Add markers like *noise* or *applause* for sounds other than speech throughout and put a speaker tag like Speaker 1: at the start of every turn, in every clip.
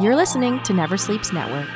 Speaker 1: You're listening to Never Sleeps Network.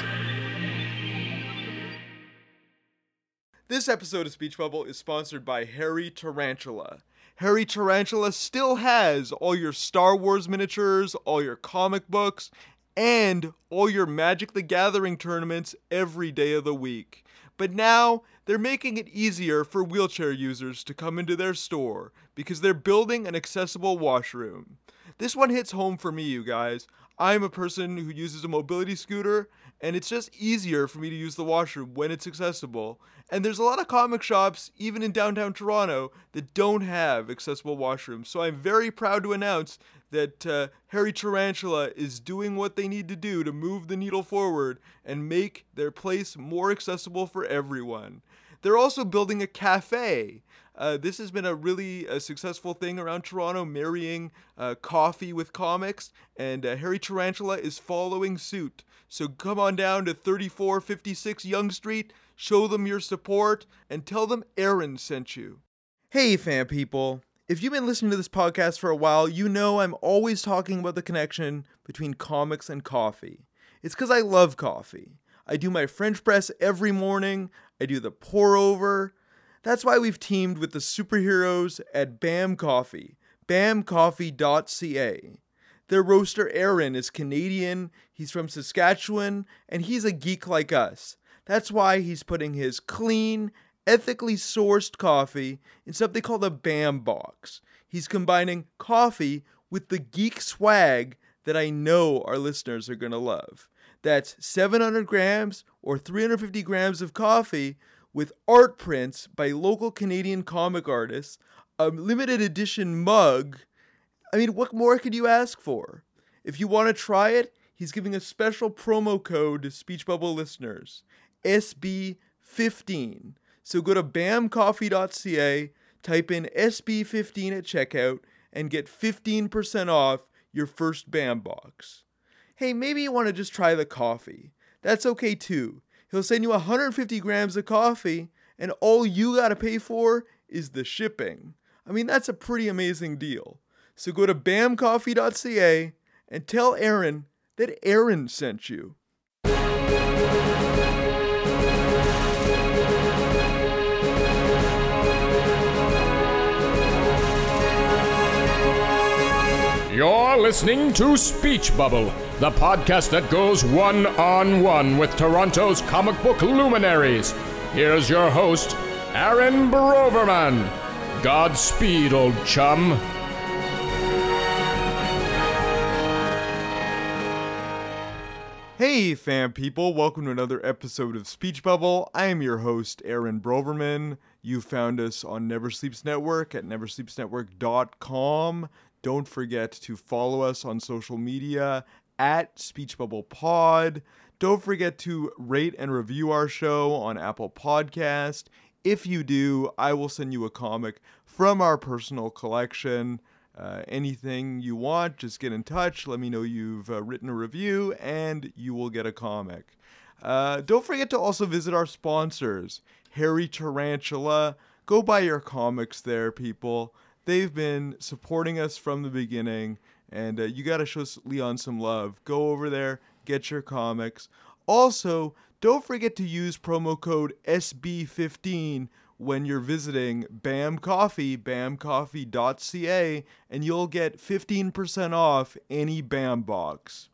Speaker 2: This episode of Speech Bubble is sponsored by Hairy Tarantula. Hairy Tarantula still has all your Star Wars miniatures, all your comic books, and all your Magic the Gathering tournaments every day of the week. But now they're making it easier for wheelchair users to come into their store because they're building an accessible washroom. This one hits home for me, you guys. I'm a person who uses a mobility scooter, and it's just easier for me to use the washroom when it's accessible. And there's a lot of comic shops, even in downtown Toronto, that don't have accessible washrooms. So I'm very proud to announce that uh, Hairy Tarantula is doing what they need to do to move the needle forward and make their place more accessible for everyone. They're also building a cafe. Uh, this has been a really uh, successful thing around Toronto, marrying uh, coffee with comics, and uh, Hairy Tarantula is following suit. So come on down to 3456 Yonge Street, show them your support, and tell them Aaron sent you. Hey, fan people. If you've been listening to this podcast for a while, you know I'm always talking about the connection between comics and coffee. It's because I love coffee. I do my French press every morning, I do the pour over. That's why we've teamed with the superheroes at BAM Coffee, bamcoffee.ca. Their roaster Aaron is Canadian, he's from Saskatchewan, and he's a geek like us. That's why he's putting his clean, ethically sourced coffee in something called a BAM box. He's combining coffee with the geek swag that I know our listeners are going to love. That's 700 grams or 350 grams of coffee with art prints by local Canadian comic artists, a limited edition mug. I mean, what more could you ask for? If you want to try it, he's giving a special promo code to Speech Bubble listeners SB15. So go to bamcoffee.ca, type in SB15 at checkout, and get 15% off your first BAM box. Hey, maybe you want to just try the coffee. That's okay too. He'll send you 150 grams of coffee, and all you got to pay for is the shipping. I mean, that's a pretty amazing deal. So go to bamcoffee.ca and tell Aaron that Aaron sent you.
Speaker 3: You're listening to Speech Bubble, the podcast that goes one on one with Toronto's comic book luminaries. Here's your host, Aaron Broverman. Godspeed, old chum.
Speaker 2: Hey, fam people, welcome to another episode of Speech Bubble. I am your host, Aaron Broverman. You found us on Never Sleeps Network at neversleepsnetwork.com. Don't forget to follow us on social media at Speech Bubble Pod. Don't forget to rate and review our show on Apple Podcast. If you do, I will send you a comic from our personal collection. Uh, anything you want, just get in touch. Let me know you've uh, written a review, and you will get a comic. Uh, don't forget to also visit our sponsors, Hairy Tarantula. Go buy your comics there, people. They've been supporting us from the beginning, and uh, you got to show Leon some love. Go over there, get your comics. Also, don't forget to use promo code SB15 when you're visiting BAM Coffee, bamcoffee.ca, and you'll get 15% off any BAM box.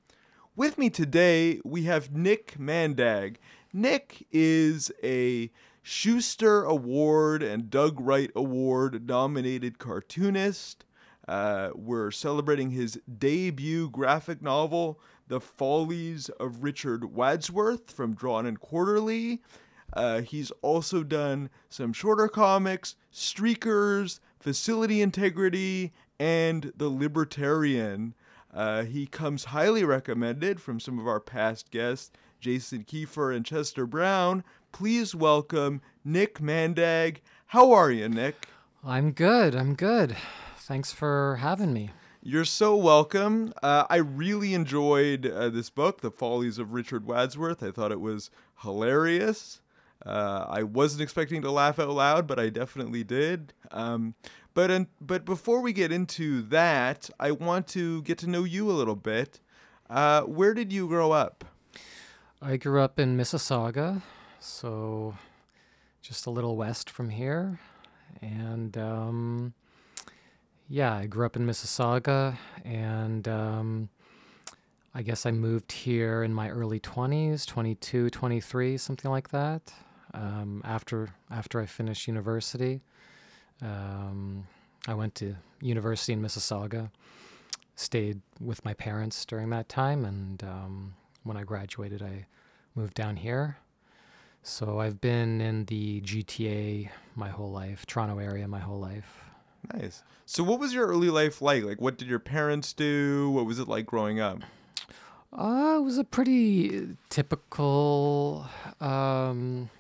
Speaker 2: With me today, we have Nick Maandag. Nick is a Shuster Award and Doug Wright Award nominated cartoonist. Uh, we're celebrating his debut graphic novel, The Follies of Richard Wadsworth, from Drawn and Quarterly. Uh, he's also done some shorter comics, Streakers, Facility Integrity, and The Libertarian. Uh, he comes highly recommended from some of our past guests, Jason Kieffer and Chester Brown. Please welcome Nick Maandag. How are you, Nick?
Speaker 4: I'm good. I'm good. Thanks for having me.
Speaker 2: You're so welcome. Uh, I really enjoyed uh, this book, The Follies of Richard Wadsworth. I thought it was hilarious. Uh, I wasn't expecting to laugh out loud, but I definitely did. Um, but but before we get into that, I want to get to know you a little bit. Uh, where did you grow up?
Speaker 4: I grew up in Mississauga, so just a little west from here. And um, yeah, I grew up in Mississauga, and um, I guess I moved here in my early 20s, 22, 23, something like that, um, after, after I finished university. Um, I went to university in Mississauga, stayed with my parents during that time, and um, when I graduated, I moved down here. So I've been in the GTA my whole life, Toronto area my whole life.
Speaker 2: Nice. So, what was your early life like? Like, what did your parents do? What was it like growing up?
Speaker 4: Uh, it was a pretty typical, um,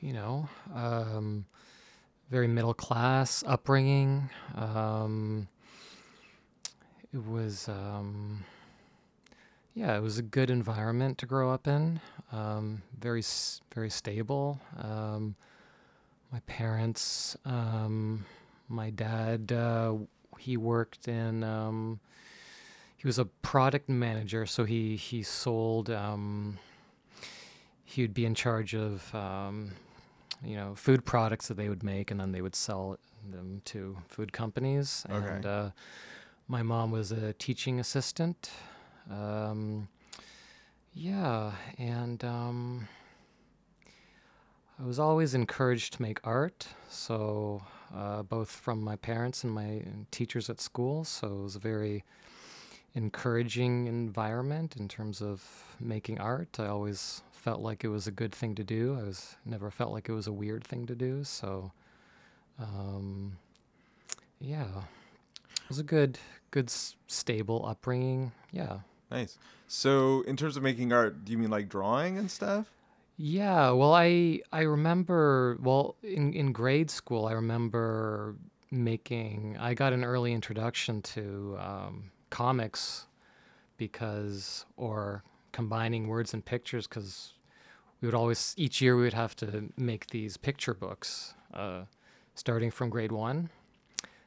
Speaker 4: you know, um, very middle class upbringing. Um, it was, um, yeah, it was a good environment to grow up in. Um, very, s- very stable. Um, my parents, um, my dad, uh, he worked in. Um, he was a product manager, so he he sold. Um, he would be in charge of, um, you know, food products that they would make, and then they would sell them to food companies.
Speaker 2: Okay.
Speaker 4: And uh, my mom was a teaching assistant. Um, yeah, and um, I was always encouraged to make art. So uh, both from my parents and my teachers at school. So it was a very encouraging environment in terms of making art. I always felt like it was a good thing to do. I was never felt like it was a weird thing to do. So, um, yeah, it was a good, good, stable upbringing. Yeah.
Speaker 2: Nice. So, in terms of making art, do you mean like drawing and stuff?
Speaker 4: Yeah, well, I I remember well in in grade school I remember making I got an early introduction to um, comics because or combining words and pictures because we would always each year we would have to make these picture books uh, starting from grade one.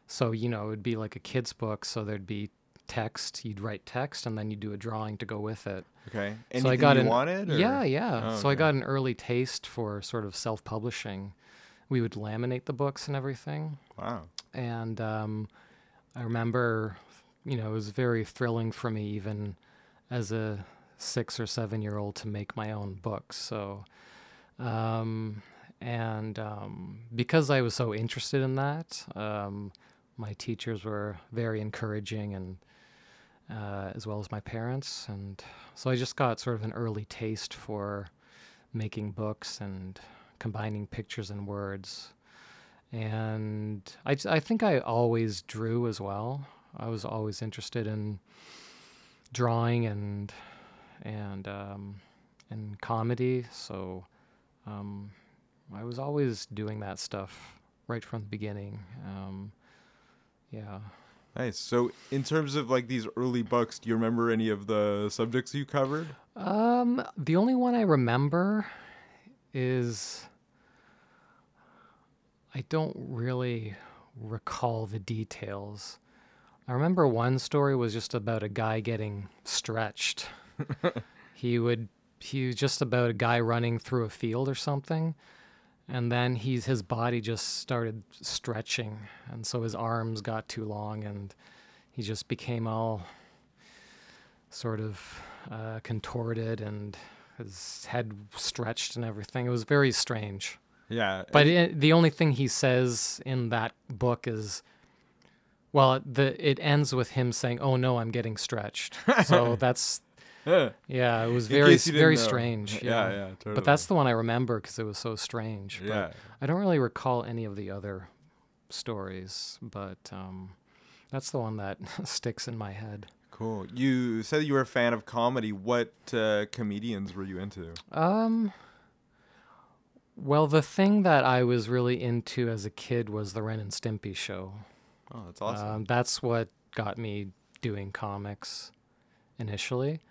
Speaker 4: So you know it would be like a kid's book, so there'd be text. You'd write text, and then you'd do a drawing to go with it
Speaker 2: Okay. Anything
Speaker 4: so I got
Speaker 2: you
Speaker 4: an,
Speaker 2: wanted? or-
Speaker 4: Yeah, yeah.
Speaker 2: Oh,
Speaker 4: so I got an early taste for sort of self-publishing. We would laminate the books and everything,
Speaker 2: Wow.
Speaker 4: and um, I remember, you know, it was very thrilling for me even as a six or seven year old to make my own books. So, um, and um, because I was so interested in that, um, my teachers were very encouraging and uh, as well as my parents. And so I just got sort of an early taste for making books and combining pictures and words. And I think I always drew as well. I was always interested in drawing and and um, and comedy. So um, I was always doing that stuff right from the beginning. Um, yeah.
Speaker 2: Nice. So, in terms of like these early books, do you remember any of the subjects you covered?
Speaker 4: Um, the only one I remember is I don't really recall the details. I remember one story was just about a guy getting stretched. *laughs* he would he was just about a guy running through a field or something and then he's his body just started stretching and so his arms got too long and he just became all sort of uh, contorted and his head stretched and everything it was very strange
Speaker 2: Yeah.
Speaker 4: but it, the only thing he says in that book is well the it ends with him saying oh no i'm getting stretched *laughs* so that's
Speaker 2: Yeah. *laughs*
Speaker 4: yeah it was very
Speaker 2: case you didn't
Speaker 4: very
Speaker 2: know.
Speaker 4: strange
Speaker 2: Yeah, yeah, totally.
Speaker 4: but that's the one i remember because it was so strange but
Speaker 2: Yeah.
Speaker 4: i don't really recall any of the other stories but um, that's the one that *laughs* sticks in my head
Speaker 2: Cool. You said you were a fan of comedy. What uh, comedians were you into?
Speaker 4: Um. Well, the thing that I was really into as a kid was the Ren and Stimpy show.
Speaker 2: Oh, that's awesome.
Speaker 4: Um, that's what got me doing comics initially,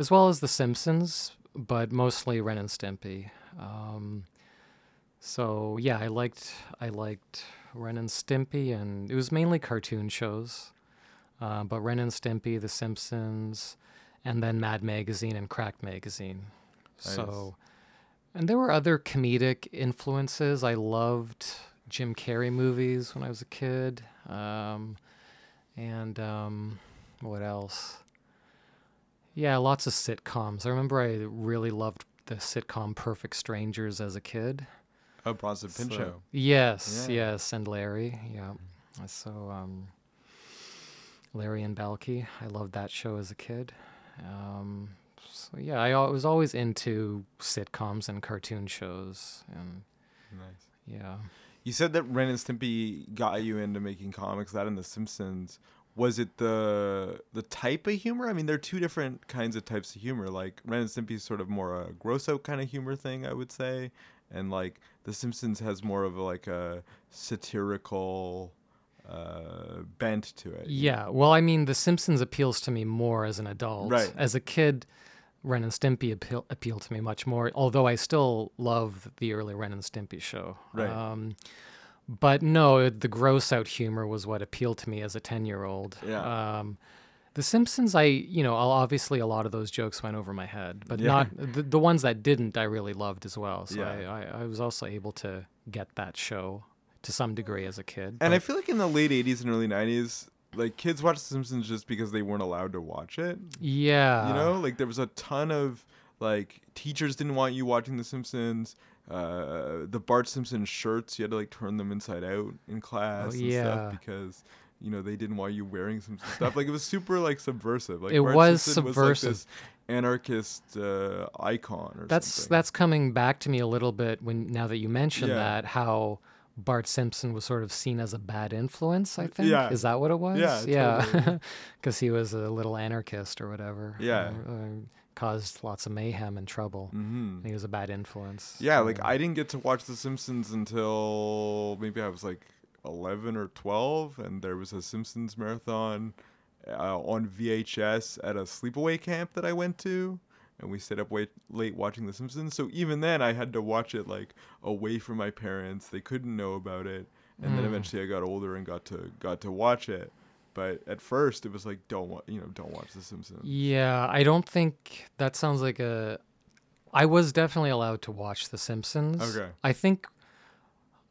Speaker 4: as well as The Simpsons, but mostly Ren and Stimpy. Um, so yeah, I liked I liked Ren and Stimpy, and it was mainly cartoon shows. Uh, but Ren and Stimpy, The Simpsons, and then Mad Magazine and Crack Magazine. So, and there were other comedic influences. I loved Jim Carrey movies when I was a kid. Um, and um, what else? Yeah, lots of sitcoms. I remember I really loved the sitcom Perfect Strangers as a kid.
Speaker 2: Oh, Bronson
Speaker 4: So-
Speaker 2: Pinchot.
Speaker 4: yes,
Speaker 2: Yeah.
Speaker 4: yes, and Larry. Yeah. So, um, Larry and Balky. I loved that show as a kid. Um, so yeah, I was always into sitcoms and cartoon shows, and
Speaker 2: Nice.
Speaker 4: yeah.
Speaker 2: You said that Ren and Stimpy got you into making comics. That and The Simpsons. Was it the the type of humor? I mean, there are two different kinds of types of humor. Like Ren and Stimpy is sort of more a gross out kind of humor thing, I would say, and like The Simpsons has more of a, like a satirical uh, bent to it.
Speaker 4: Yeah. Well, I mean, The Simpsons appeals to me more as an adult.
Speaker 2: Right.
Speaker 4: As a kid, Ren and Stimpy appeal, appealed to me much more, although I still love the early Ren and Stimpy show.
Speaker 2: Right.
Speaker 4: Um, but no, the gross out humor was what appealed to me as a 10 year old.
Speaker 2: Yeah.
Speaker 4: Um, the Simpsons, I, you know, obviously a lot of those jokes went over my head, but
Speaker 2: Yeah.
Speaker 4: not the, the ones that didn't, I really loved as well. So
Speaker 2: Yeah.
Speaker 4: I, I, I was also able to get that show to some degree as a kid.
Speaker 2: And I feel like in the late '80s and early '90s, like kids watched The Simpsons just because they weren't allowed to watch it.
Speaker 4: yeah.
Speaker 2: you know like there was a ton of like teachers didn't want you watching the simpsons uh the bart simpson shirts you had to like turn them inside out in class and
Speaker 4: Oh, yeah.
Speaker 2: stuff because you know they didn't want you wearing some stuff like it was super like subversive like
Speaker 4: It
Speaker 2: Bart
Speaker 4: was
Speaker 2: Simpson was
Speaker 4: subversive.
Speaker 2: like this anarchist uh icon or
Speaker 4: that's
Speaker 2: something.
Speaker 4: that's coming back to me a little bit when now that you mention
Speaker 2: Yeah.
Speaker 4: that how Bart Simpson was sort of seen as a bad influence. I think
Speaker 2: Yeah.
Speaker 4: is that what it was?
Speaker 2: Yeah,
Speaker 4: yeah,
Speaker 2: totally. *laughs*
Speaker 4: because he was a little anarchist or whatever.
Speaker 2: Yeah.
Speaker 4: uh, uh, caused lots of mayhem and trouble.
Speaker 2: Mhm.
Speaker 4: He was a bad influence.
Speaker 2: Yeah, like I didn't get to watch The Simpsons until maybe I was like 11 or 12, and there was a Simpsons marathon uh, on VHS at a sleepaway camp that I went to, and we stayed up wait, late watching The Simpsons. So even then, I had to watch it like away from my parents. They couldn't know about it, and then
Speaker 4: Mm.
Speaker 2: eventually I got older and got to got to watch it. But at first, it was like don't wa- you know don't watch The Simpsons.
Speaker 4: Yeah, I don't think that sounds like a. I was definitely allowed to watch The Simpsons.
Speaker 2: Okay.
Speaker 4: I think,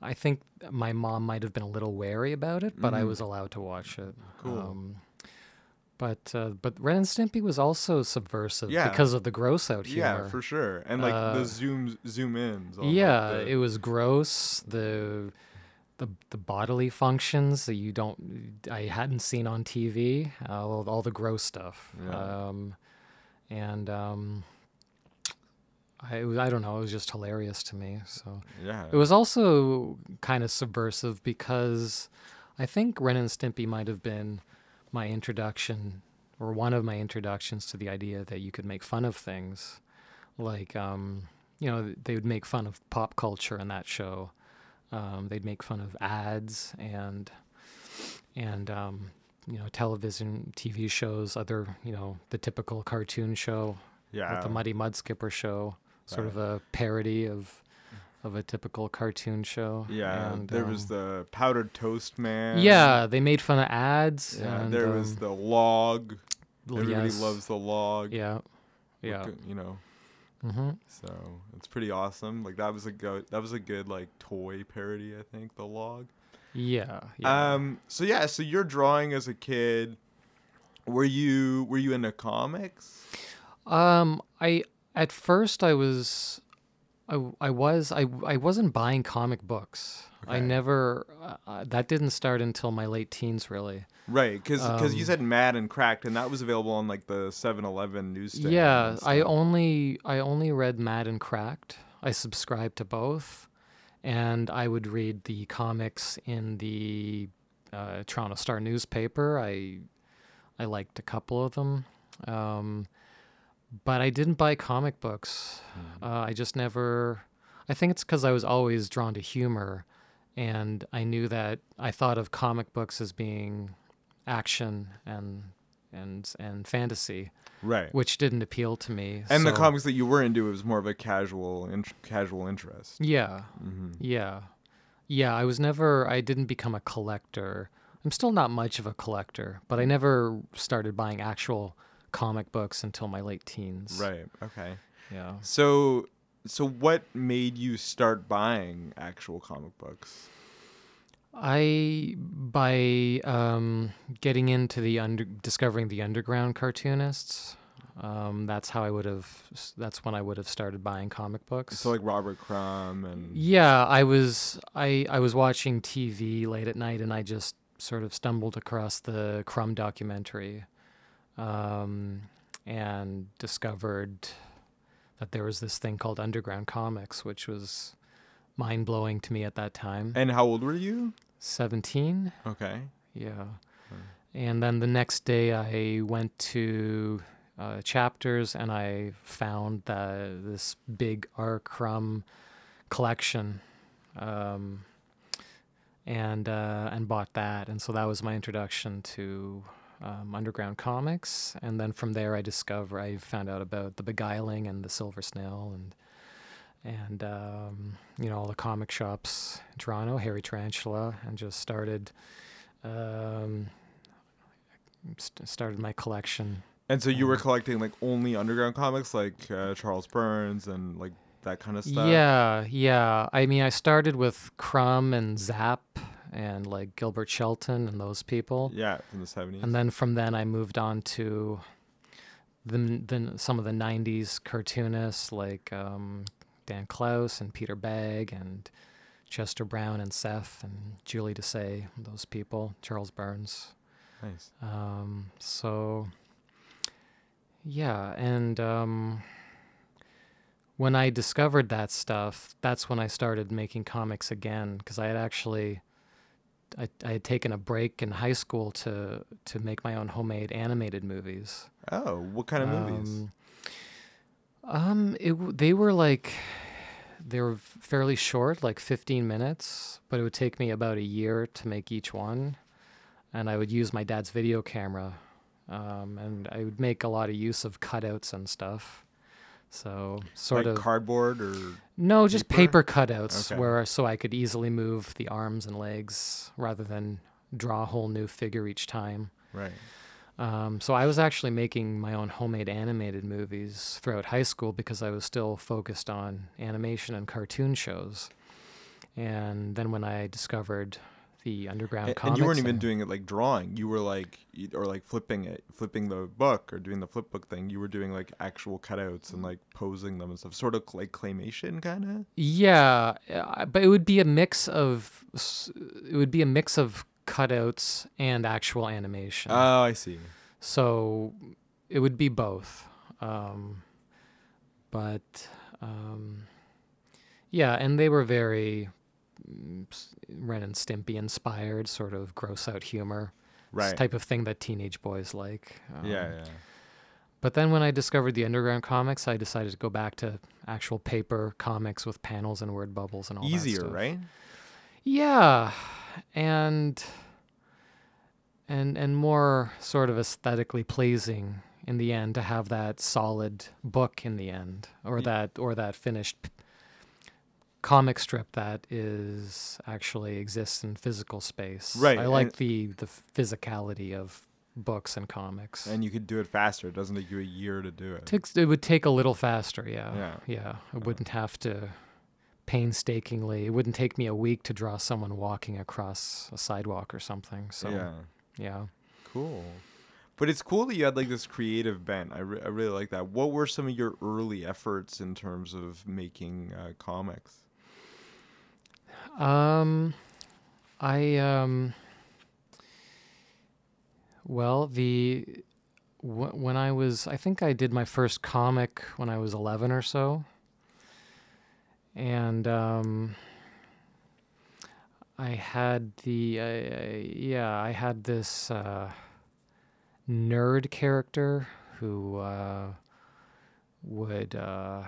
Speaker 4: I think my mom might have been a little wary about it, but I
Speaker 2: Mhm.
Speaker 4: was allowed to watch it.
Speaker 2: Cool.
Speaker 4: Um, but uh, but Ren and Stimpy was also subversive
Speaker 2: Yeah.
Speaker 4: because of the gross out humor.
Speaker 2: Yeah, for sure. And like
Speaker 4: Uh,
Speaker 2: the zoom zoom ins.
Speaker 4: Yeah,
Speaker 2: the-
Speaker 4: it was gross. The the the bodily functions that you don't I hadn't seen on TV. All, all the gross stuff.
Speaker 2: Yeah.
Speaker 4: Um, and um, I it was, I don't know. It was just hilarious to me. So
Speaker 2: yeah.
Speaker 4: it was also kind of subversive because I think Ren and Stimpy might have been my introduction or one of my introductions to the idea that you could make fun of things. Like, um, you know, they would make fun of pop culture in that show. Um, they'd make fun of ads and and um, you know television, TV shows, other you know the typical cartoon show
Speaker 2: yeah.
Speaker 4: like the Muddy Mud Skipper show, sort of a parody of of a typical cartoon show.
Speaker 2: Yeah,
Speaker 4: and,
Speaker 2: there was
Speaker 4: um,
Speaker 2: the powdered toast man.
Speaker 4: yeah, they made fun of ads.
Speaker 2: yeah.
Speaker 4: and,
Speaker 2: there was
Speaker 4: um,
Speaker 2: the log. Everybody
Speaker 4: yes,
Speaker 2: loves the log.
Speaker 4: Yeah, yeah.
Speaker 2: co- You know,
Speaker 4: hmm
Speaker 2: so it's pretty awesome. Like that was a good. That was a good like toy parody. I think the log.
Speaker 4: Yeah, yeah.
Speaker 2: Um. So yeah. So you're drawing as a kid. Were you Were you into comics?
Speaker 4: Um, I at first I was, I, I was I I wasn't buying comic books. I never. Uh, uh, that didn't start until my late teens, really.
Speaker 2: Right, because you
Speaker 4: Um,
Speaker 2: said Mad and Cracked, and that was available on like the 7-Eleven newsstand.
Speaker 4: Yeah, I only I only read Mad and Cracked. I subscribed to both, and I would read the comics in the uh, Toronto Star newspaper. I I liked a couple of them, um, but I didn't buy comic books. Uh, I just never. I think it's because I was always drawn to humor, and I knew that I thought of comic books as being action and and and fantasy
Speaker 2: right.
Speaker 4: which didn't appeal to me.
Speaker 2: And the comics that you were into it was more of a casual, in- casual interest.
Speaker 4: Yeah,
Speaker 2: hmm
Speaker 4: yeah, yeah. I was never. I didn't become a collector. I'm still not much of a collector, but I never started buying actual comic books until my late teens.
Speaker 2: Right. Okay.
Speaker 4: Yeah.
Speaker 2: So so what made you start buying actual comic books?
Speaker 4: I by um, getting into the under discovering the underground cartoonists. Um, that's how I would have. That's when I would have started buying comic books.
Speaker 2: So like Robert Crumb and
Speaker 4: Yeah, I was I I was watching TV late at night and I just sort of stumbled across the Crumb documentary, um, and discovered that there was this thing called underground comics, which was mind blowing to me at that time.
Speaker 2: and how old were you?
Speaker 4: Seventeen,
Speaker 2: Okay.
Speaker 4: yeah. And then the next day, I went to uh, chapters and I found that this big R. Crumb collection, um, and uh, and bought that. And so that was my introduction to um, underground comics. And then from there, I discovered I found out about the Beguiling and the Silver Snail and and um, you know all the comic shops in Toronto, Hairy Tarantula, and just started um, st- started my collection.
Speaker 2: And so you were
Speaker 4: Um,
Speaker 2: collecting like only underground comics, like uh, Charles Burns and like that kind of stuff.
Speaker 4: Yeah, yeah. I mean, I started with Crumb and Zap and like Gilbert Shelton and those people,
Speaker 2: Yeah, from the seventies.
Speaker 4: and then from then I moved on to the, the some of the '90s cartoonists like um, Dan Clowes and Peter Bagge and Chester Brown and Seth and Julie Doucet, those people, Charles Burns.
Speaker 2: nice.
Speaker 4: Um, so, yeah, and um, when I discovered that stuff, that's when I started making comics again because I had actually. I, I had taken a break in high school to to make my own homemade animated movies.
Speaker 2: Oh, what kind of movies?
Speaker 4: Um, um, it they were like they were fairly short, like 15 minutes, but it would take me about a year to make each one, and I would use my dad's video camera, um, and I would make a lot of use of cutouts and stuff. So sort
Speaker 2: like
Speaker 4: of
Speaker 2: cardboard or
Speaker 4: no, just
Speaker 2: paper?
Speaker 4: cutouts
Speaker 2: Okay.
Speaker 4: where so I could easily move the arms and legs rather than draw a whole new figure each time.
Speaker 2: right.
Speaker 4: Um, so I was actually making my own homemade animated movies throughout high school because I was still focused on animation and cartoon shows. And then when I discovered the underground
Speaker 2: A-
Speaker 4: comics,
Speaker 2: and you weren't even
Speaker 4: and-
Speaker 2: doing it like drawing. You were like, or like flipping it, flipping the book, or doing the flip book thing. You were doing like actual cutouts and like posing them and stuff, sort of like claymation, kind of.
Speaker 4: Yeah, uh, but it would be a mix of it would be a mix of cutouts and actual animation.
Speaker 2: Oh, I see.
Speaker 4: so it would be both. Um, but um, yeah, and they were very Ren and Stimpy inspired, sort of gross out humor.
Speaker 2: Right.
Speaker 4: type of thing that teenage boys like.
Speaker 2: yeah,
Speaker 4: Um,
Speaker 2: yeah.
Speaker 4: But then when I discovered the underground comics, I decided to go back to actual paper comics with panels and word bubbles and all that
Speaker 2: Easier,
Speaker 4: stuff.
Speaker 2: right?
Speaker 4: Yeah, and and and more sort of aesthetically pleasing in the end to have that solid book in the end, or that or that finished comic strip that is actually exists in physical space.
Speaker 2: Right,
Speaker 4: I like the the physicality of books and comics.
Speaker 2: And you could do it faster. It doesn't take you a year to do it.
Speaker 4: Takes it would take a little faster, yeah.
Speaker 2: Yeah.
Speaker 4: Yeah. It wouldn't have to painstakingly it wouldn't take me a week to draw someone walking across a sidewalk or something. So
Speaker 2: yeah.
Speaker 4: yeah.
Speaker 2: Cool. But it's cool that you had like this creative bent. I, re- I really like that. What were some of your early efforts in terms of making uh, comics?
Speaker 4: Um I um well, the wh- when I was I think I did my first comic when I was 11 or so. And um I had the uh, yeah, I had this uh nerd character who uh would uh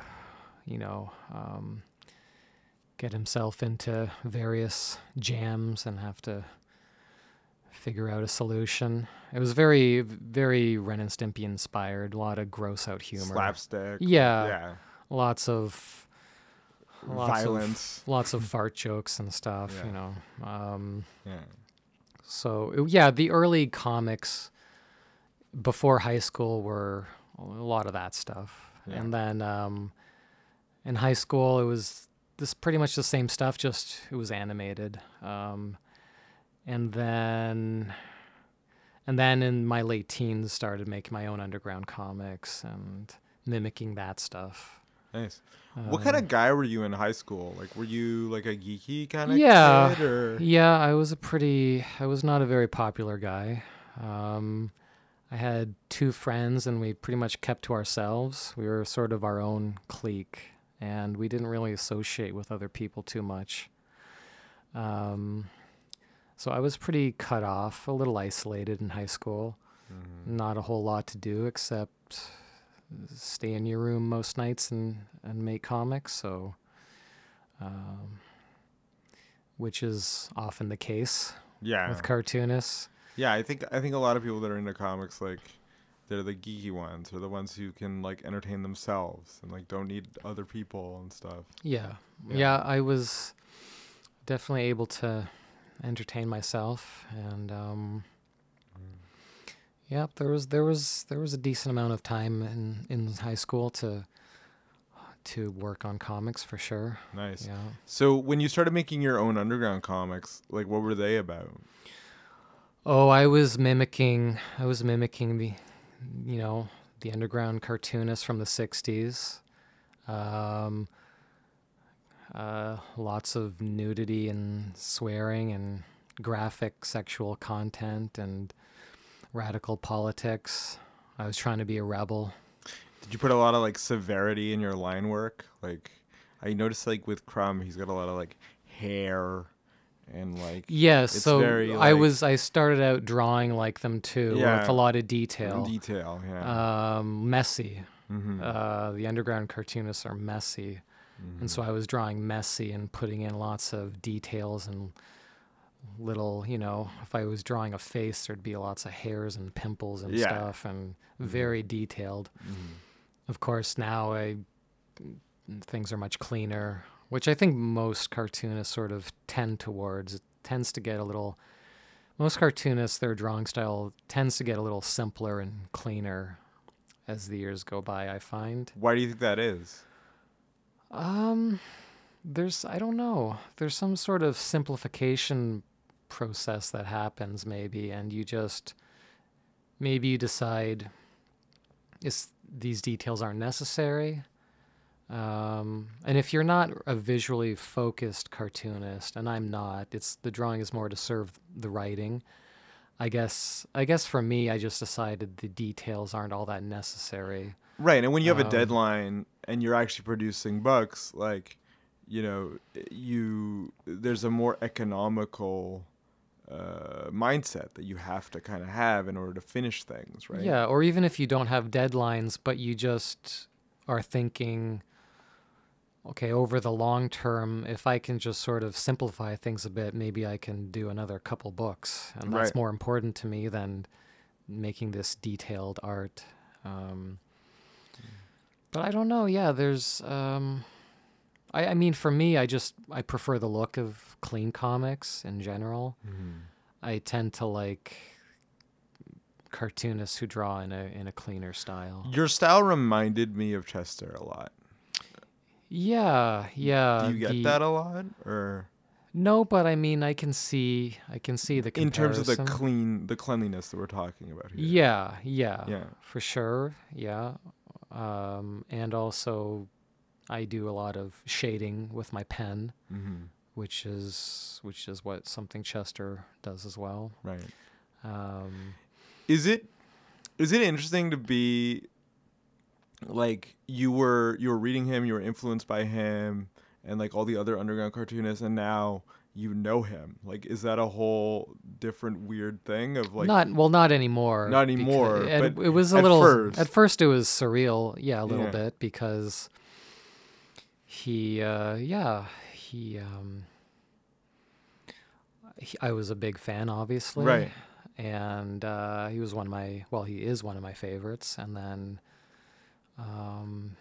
Speaker 4: you know um get himself into various jams and have to figure out a solution. It was very, very Ren and Stimpy inspired. A lot of gross out humor.
Speaker 2: Slapstick.
Speaker 4: Yeah.
Speaker 2: Yeah.
Speaker 4: Lots of lots
Speaker 2: Violence.
Speaker 4: Of, lots of *laughs* fart jokes and stuff.
Speaker 2: Yeah.
Speaker 4: You know. Um,
Speaker 2: Yeah.
Speaker 4: so yeah, the early comics before high school were a lot of that stuff.
Speaker 2: Yeah.
Speaker 4: And then um, in high school, it was this pretty much the same stuff, just it was animated. Um, and then, and then in my late teens, started making my own underground comics and mimicking that stuff.
Speaker 2: Nice. what kind of guy were you in high school? Like, were you like a geeky kind of
Speaker 4: Yeah.
Speaker 2: kid, or
Speaker 4: Yeah, I was a pretty. I was not a very popular guy. Um, I had two friends, and we pretty much kept to ourselves. We were sort of our own clique, and we didn't really associate with other people too much. Um, so I was pretty cut off, a little isolated in high school. Not a whole lot to do except stay in your room most nights and, and make comics. So. Um, which is often the case
Speaker 2: yeah,
Speaker 4: with cartoonists.
Speaker 2: yeah. I think I think a lot of people that are into comics like they're the geeky ones, or the ones who can like entertain themselves and like don't need other people and stuff.
Speaker 4: Yeah.
Speaker 2: Yeah.
Speaker 4: yeah. I was definitely able to entertain myself and um yeah, there was there was there was a decent amount of time in in high school to to work on comics for sure.
Speaker 2: Nice.
Speaker 4: Yeah.
Speaker 2: So when you started making your own underground comics, like what were they about?
Speaker 4: Oh, I was mimicking. I was mimicking the, you know, the underground cartoonists from the '60s. Um, uh, lots of nudity and swearing and graphic sexual content and radical politics. I was trying to be a rebel.
Speaker 2: Did you put a lot of like severity in your line work? Like I noticed like with Crumb, he's got a lot of like hair and like
Speaker 4: Yeah, so
Speaker 2: very,
Speaker 4: I was. I started out drawing like them too,
Speaker 2: Yeah.
Speaker 4: with a lot of detail.
Speaker 2: detail. Yeah.
Speaker 4: um, messy.
Speaker 2: Mhm.
Speaker 4: Uh, the underground cartoonists are messy, and so I was drawing messy and putting in lots of details and little, you know, if I was drawing a face, there'd be lots of hairs and pimples and
Speaker 2: Yeah.
Speaker 4: stuff, and very detailed.
Speaker 2: Mm-hmm.
Speaker 4: Of course, now I things are much cleaner, which I think most cartoonists sort of tend towards. It tends to get a little. Most cartoonists, their drawing style tends to get a little simpler and cleaner as the years go by. I find.
Speaker 2: Why do you think that is?
Speaker 4: Um, there's I don't know. There's some sort of simplification process that happens maybe, and you just maybe you decide is these details aren't necessary. Um, and if you're not a visually focused cartoonist, and I'm not, it's the drawing is more to serve the writing. I guess I guess for me, I just decided the details aren't all that necessary.
Speaker 2: Right, and when you have a
Speaker 4: Um,
Speaker 2: deadline and you're actually producing books, like you know, you there's a more economical uh, mindset that you have to kind of have in order to finish things, right?
Speaker 4: Yeah, or even if you don't have deadlines, but you just are thinking, okay, over the long term, if I can just sort of simplify things a bit, maybe I can do another couple books. And that's
Speaker 2: Right.
Speaker 4: more important to me than making this detailed art. Um, but I don't know. Yeah, there's. Um, I, I mean, for me, I just I prefer the look of clean comics in general. I tend to like cartoonists who draw in a in a cleaner style.
Speaker 2: Your style reminded me of Chester a lot.
Speaker 4: Yeah, yeah.
Speaker 2: Do you get
Speaker 4: the-
Speaker 2: that a lot, or
Speaker 4: No, but I mean, I can see, I can see the comparison.
Speaker 2: in terms of the clean, the cleanliness that we're talking about here?
Speaker 4: Yeah, yeah,
Speaker 2: Yeah.
Speaker 4: for sure. Yeah, um, and also, I do a lot of shading with my pen,
Speaker 2: Mm-hmm.
Speaker 4: which is which is what something Chester does as well.
Speaker 2: Right.
Speaker 4: Um,
Speaker 2: Is it is it interesting to be like you were you were reading him, you were influenced by him and like all the other underground cartoonists and now you know him. Like is that a whole different weird thing of like
Speaker 4: not well, not anymore.
Speaker 2: Not anymore,
Speaker 4: It,
Speaker 2: but
Speaker 4: it was a
Speaker 2: at
Speaker 4: little.
Speaker 2: first.
Speaker 4: At first, it was surreal. Yeah, a little
Speaker 2: Yeah.
Speaker 4: bit because he, uh, yeah, he, um, he. I was a big fan, obviously.
Speaker 2: Right.
Speaker 4: And uh, he was one of my. Well, he is one of my favorites. And then, um,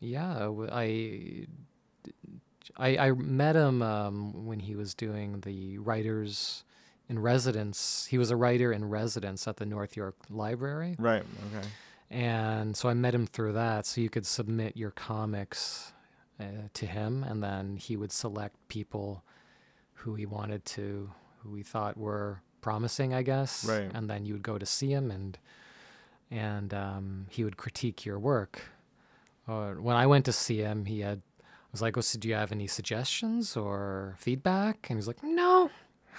Speaker 4: yeah, I, I, I met him um, when he was doing the writers in residence. He was a writer in residence at the North York Library.
Speaker 2: Right. Okay.
Speaker 4: And so I met him through that. So you could submit your comics uh, to him, and then he would select people who he wanted to, who he thought were promising, I guess.
Speaker 2: Right.
Speaker 4: And then you would go to see him, and and um, he would critique your work. Uh, when I went to see him, he had I was like, "Oh, so do you have any suggestions or feedback?" And he's like, "No."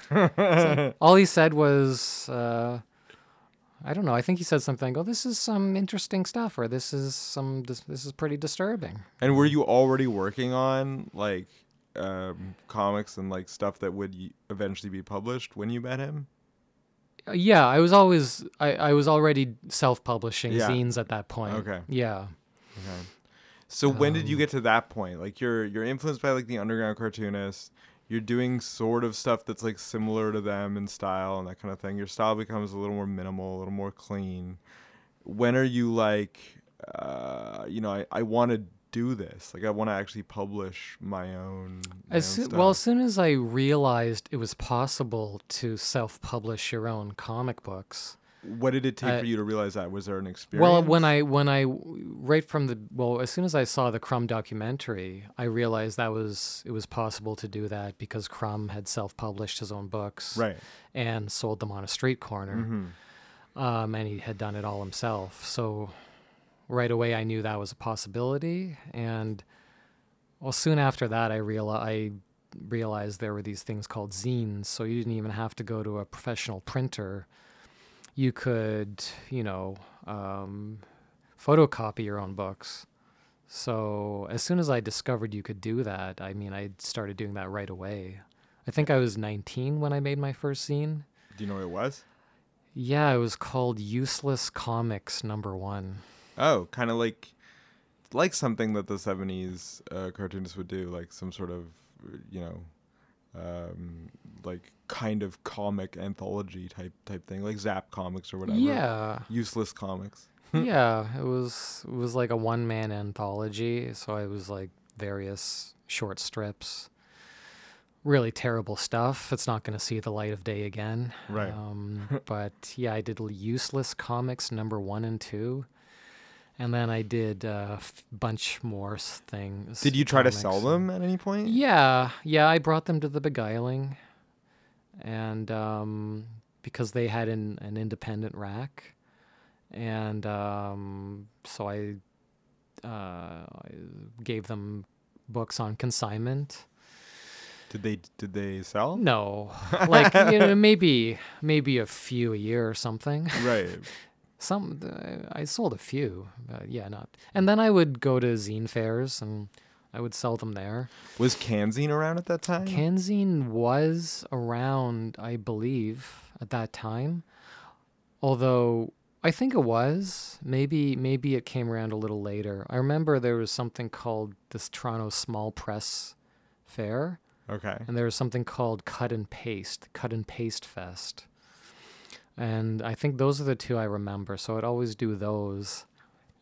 Speaker 4: So *laughs* all he said was, uh, I don't know. I think he said something. Oh, this is some interesting stuff, or this is some. This, this is pretty disturbing.
Speaker 2: And were you already working on like um, comics and like stuff that would eventually be published when you met him?
Speaker 4: Uh, yeah, I was always. I, I was already self-publishing
Speaker 2: Yeah.
Speaker 4: zines at that point.
Speaker 2: Okay.
Speaker 4: Yeah.
Speaker 2: Okay. So when did you
Speaker 4: Um,
Speaker 2: get to that point? Like you're you're influenced by like the underground cartoonists. You're doing sort of stuff that's like similar to them in style and that kind of thing. Your style becomes a little more minimal, a little more clean. When are you like, uh, you know, I, I want to do this. Like I want to actually publish my own. my
Speaker 4: As
Speaker 2: own
Speaker 4: soo- well, as soon as I realized it was possible to self-publish your own comic books,
Speaker 2: what did it take
Speaker 4: I-
Speaker 2: for you to realize that? Was there an experience?
Speaker 4: Well, when I when I right from the well, as soon as I saw the Crumb documentary, I realized that was it was possible to do that because Crumb had self-published his own books
Speaker 2: right.
Speaker 4: and sold them on a street corner,
Speaker 2: hmm
Speaker 4: um, and he had done it all himself. So right away, I knew that was a possibility, and well, soon after that, I realized I realized there were these things called zines. So you didn't even have to go to a professional printer. You could, you know, um, photocopy your own books. So as soon as I discovered you could do that, I mean, I started doing that right away. I think I was 19 when I made my first zine.
Speaker 2: Do you know what it was?
Speaker 4: Yeah, it was called Useless Comics Number One.
Speaker 2: Oh, kind of like like something that the 70s uh, cartoonists would do, like some sort of, you know, um, like kind of comic anthology type type thing, like Zap comics or whatever.
Speaker 4: Yeah,
Speaker 2: Useless comics. *laughs*
Speaker 4: yeah. It was it was like a one man anthology. So I was like various short strips. Really terrible stuff. It's not going to see the light of day again.
Speaker 2: Right.
Speaker 4: Um, *laughs* but yeah, I did useless comics number one and two, and then I did a f- bunch more things.
Speaker 2: Did you try to sell them at any point?
Speaker 4: Yeah, yeah, I brought them to the beguiling, and um, because they had an, an independent rack, and um, so I, uh, I gave them books on consignment.
Speaker 2: Did they did they sell?
Speaker 4: No, *laughs* like you know, maybe maybe a few a year or something.
Speaker 2: Right. *laughs*
Speaker 4: Some I sold a few, but yeah, not. And then I would go to zine fairs and I would sell them there.
Speaker 2: Was Canzine around at that time?
Speaker 4: Canzine was around, I believe, at that time. Although I think it was. Maybe maybe it came around a little later. I remember there was something called this Toronto Small Press Fair,
Speaker 2: okay.
Speaker 4: and there was something called Cut and Paste, Cut and Paste Fest. And I think those are the two I remember. So I'd always do those.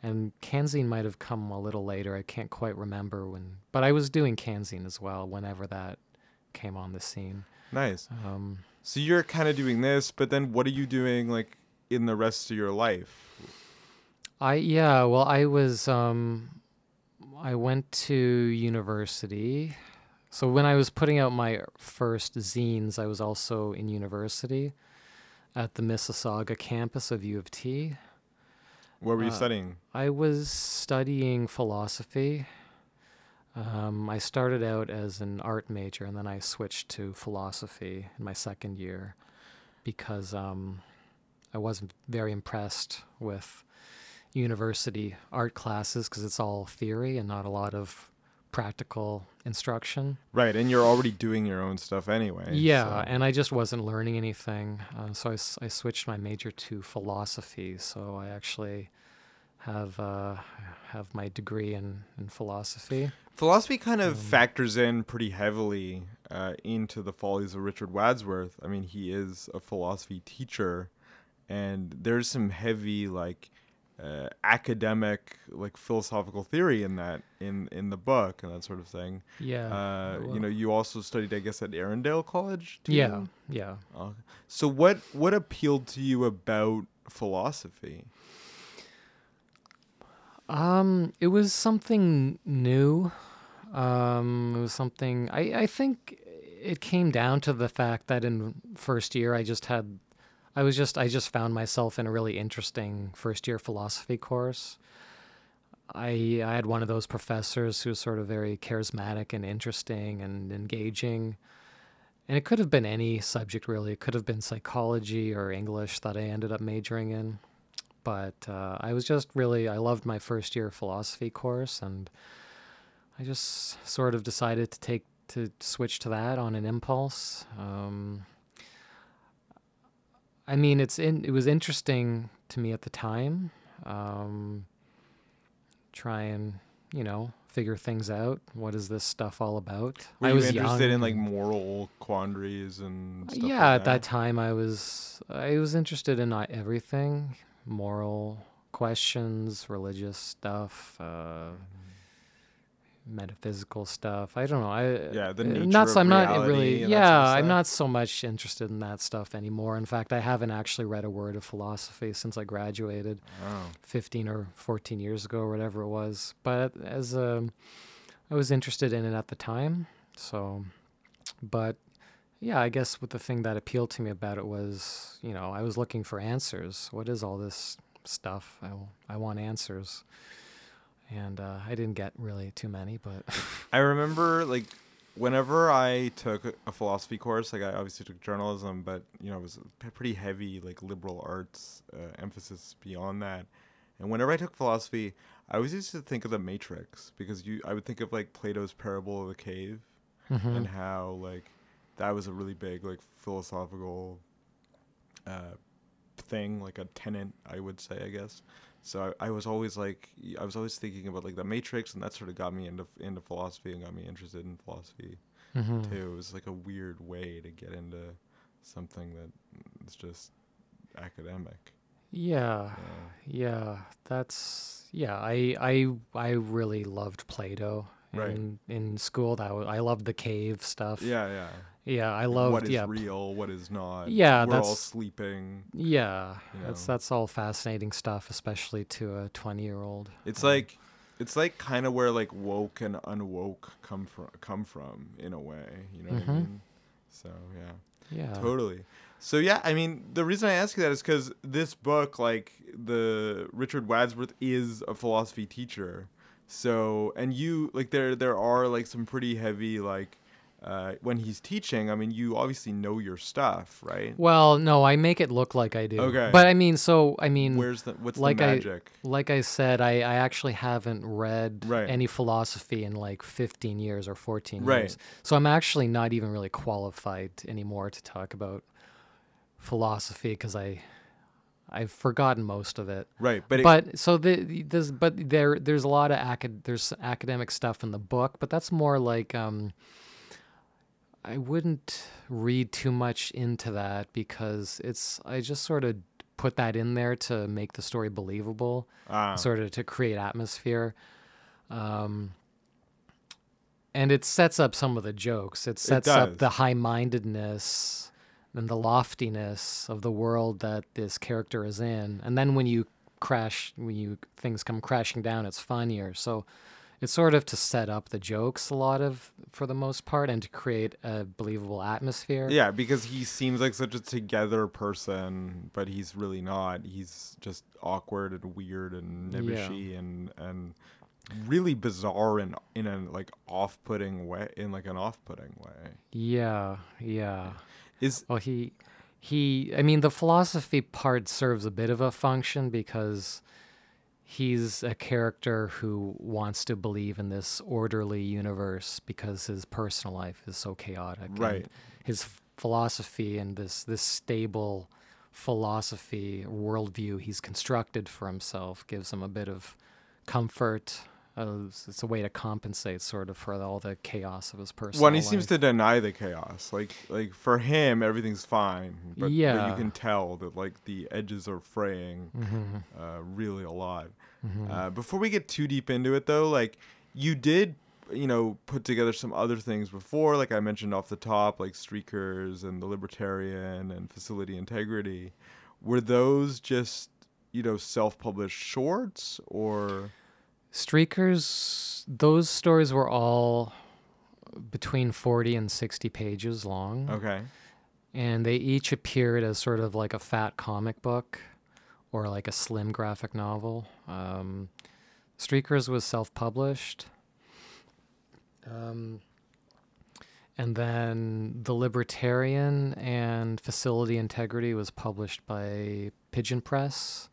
Speaker 4: And Canzine might have come a little later. I can't quite remember when, but I was doing Canzine as well whenever that came on the scene.
Speaker 2: Nice.
Speaker 4: Um,
Speaker 2: So you're kind of doing this, but then what are you doing like in the rest of your life?
Speaker 4: I yeah, well, I was um, I went to university. So when I was putting out my first zines, I was also in university at the Mississauga campus of U of T.
Speaker 2: What were you
Speaker 4: Uh,
Speaker 2: studying?
Speaker 4: I was studying philosophy. Um, I started out as an art major and then I switched to philosophy in my second year because um, I wasn't very impressed with university art classes because it's all theory and not a lot of practical instruction.
Speaker 2: Right, and you're already doing your own stuff anyway.
Speaker 4: Yeah,
Speaker 2: so-
Speaker 4: and I just wasn't learning anything. Uh, so I switched my major to philosophy. So I actually have uh, have my degree in, in philosophy.
Speaker 2: Philosophy kind
Speaker 4: Um,
Speaker 2: of factors in pretty heavily uh, into the follies of Richard Wadsworth. I mean, he is a philosophy teacher, and there's some heavy like uh, academic like philosophical theory in that in in the book and that sort of thing.
Speaker 4: Yeah.
Speaker 2: Uh,
Speaker 4: well-
Speaker 2: you know, you also studied, I guess, at Arundel College. Too?
Speaker 4: yeah. Yeah.
Speaker 2: Uh, so what what appealed to you about philosophy?
Speaker 4: Um, it was something new. Um, it was something I, I think it came down to the fact that in first year I just had I was just I just found myself in a really interesting first year philosophy course. I I had one of those professors who was sort of very charismatic and interesting and engaging. And it could have been any subject really. It could have been psychology or English that I ended up majoring in but uh, I was just really I loved my first year philosophy course, and I just sort of decided to take to switch to that on an impulse. Um, I mean, it's in, it was interesting to me at the time. Um, try and you know figure things out. What is this stuff all about?
Speaker 2: Were
Speaker 4: I
Speaker 2: you
Speaker 4: was
Speaker 2: interested
Speaker 4: young
Speaker 2: in like moral quandaries and stuff
Speaker 4: yeah,
Speaker 2: like
Speaker 4: at that time I was I was interested in uh, everything, moral questions, religious stuff, uh, metaphysical stuff. I don't know. I
Speaker 2: Yeah, the
Speaker 4: uh,
Speaker 2: nature
Speaker 4: not
Speaker 2: of
Speaker 4: so- I'm not really.
Speaker 2: that sort
Speaker 4: Yeah,
Speaker 2: of
Speaker 4: I'm not so much interested in that stuff anymore. In fact, I haven't actually read a word of philosophy since I graduated.
Speaker 2: Oh.
Speaker 4: 15 or 14 years ago or whatever it was but as a i was interested in it at the time so but yeah i guess what the thing that appealed to me about it was you know i was looking for answers what is all this stuff I I want answers and uh, i didn't get really too many but *laughs*
Speaker 2: I remember like whenever I took a- philosophy course, like I obviously took journalism, but you know it was a pretty heavy like liberal arts uh, emphasis beyond that. And whenever I took philosophy, I always used to think of the Matrix because you I would think of like Plato's parable of the cave
Speaker 4: Mm-hmm.
Speaker 2: and how like that was a really big like philosophical uh, thing, like a tenant, I would say, I guess. So I, I was always like, I was always thinking about like the Matrix, and that sort of got me into into philosophy and got me interested in philosophy
Speaker 4: Mhm.
Speaker 2: too. It was like a weird way to get into something that is just academic.
Speaker 4: yeah
Speaker 2: Yeah.
Speaker 4: Yeah, that's yeah. I I I really loved Plato.
Speaker 2: Right.
Speaker 4: In, in school, that was, I loved the cave stuff.
Speaker 2: Yeah, yeah.
Speaker 4: Yeah. I love
Speaker 2: what is
Speaker 4: yeah,
Speaker 2: real, what is not.
Speaker 4: Yeah,
Speaker 2: we're all sleeping.
Speaker 4: yeah.
Speaker 2: you
Speaker 4: That's
Speaker 2: know.
Speaker 4: that's all fascinating stuff, especially to a twenty year old.
Speaker 2: It's like it's like kind of where like woke and unwoke come from come from in a way, you know what I
Speaker 4: Mhm.
Speaker 2: mean? So, yeah.
Speaker 4: Yeah.
Speaker 2: Totally. So yeah, I mean, the reason I ask you that is cuz this book like the Richard Wadsworth is a philosophy teacher. So, and you like there there are like some pretty heavy like uh, when he's teaching, I mean, you obviously know your stuff, right?
Speaker 4: Well, no, I make it look like I do.
Speaker 2: Okay.
Speaker 4: But I mean, so I mean,
Speaker 2: Where's the what's
Speaker 4: like
Speaker 2: the
Speaker 4: I-
Speaker 2: magic?
Speaker 4: like I said, I, I actually haven't read
Speaker 2: Right.
Speaker 4: any philosophy in like 15 years or 14
Speaker 2: Right.
Speaker 4: years. So I'm actually not even really qualified anymore to talk about philosophy because I I've forgotten most of it.
Speaker 2: right, but, it,
Speaker 4: But so the there's but there there's a lot of acad- there's academic stuff in the book, but that's more like um I wouldn't read too much into that because it's I just sort of put that in there to make the story believable,
Speaker 2: ah,
Speaker 4: sort of to create atmosphere. Um and it sets up some of the jokes. It sets up the high-mindedness and the loftiness of the world that this character is in. And then when you crash, when you things come crashing down, it's funnier. So it's sort of to set up the jokes a lot of, for the most part, and to create a believable atmosphere.
Speaker 2: Yeah, because he seems like such a together person, but he's really not. He's just awkward and weird and
Speaker 4: Yeah.
Speaker 2: and and really bizarre in in a like off-putting way in like an off-putting way.
Speaker 4: Yeah, yeah.
Speaker 2: Is
Speaker 4: Well, he, he. I mean, the philosophy part serves a bit of a function because he's a character who wants to believe in this orderly universe because his personal life is so chaotic.
Speaker 2: Right.
Speaker 4: his f- philosophy and this this stable philosophy worldview he's constructed for himself gives him a bit of comfort. uh, it's- it's a way to compensate sort of for all the chaos of his personal
Speaker 2: Well, and he seems to deny the chaos. Like, like for him, everything's fine. But, but you can tell that like the edges are fraying
Speaker 4: Mm-hmm.
Speaker 2: uh, really a lot. Uh, before we get too deep into it, though, like you did, you know, put together some other things before, like I mentioned off the top, like Streakers and the Libertarian and Facility Integrity. Were those just you know self-published shorts or?
Speaker 4: Streakers, those stories were all between 40 and 60 pages long.
Speaker 2: Okay.
Speaker 4: And they each appeared as sort of like a fat comic book or like a slim graphic novel. Um, Streakers was self published. Um, and then The Libertarian and Facility Integrity was published by Pigeon Press,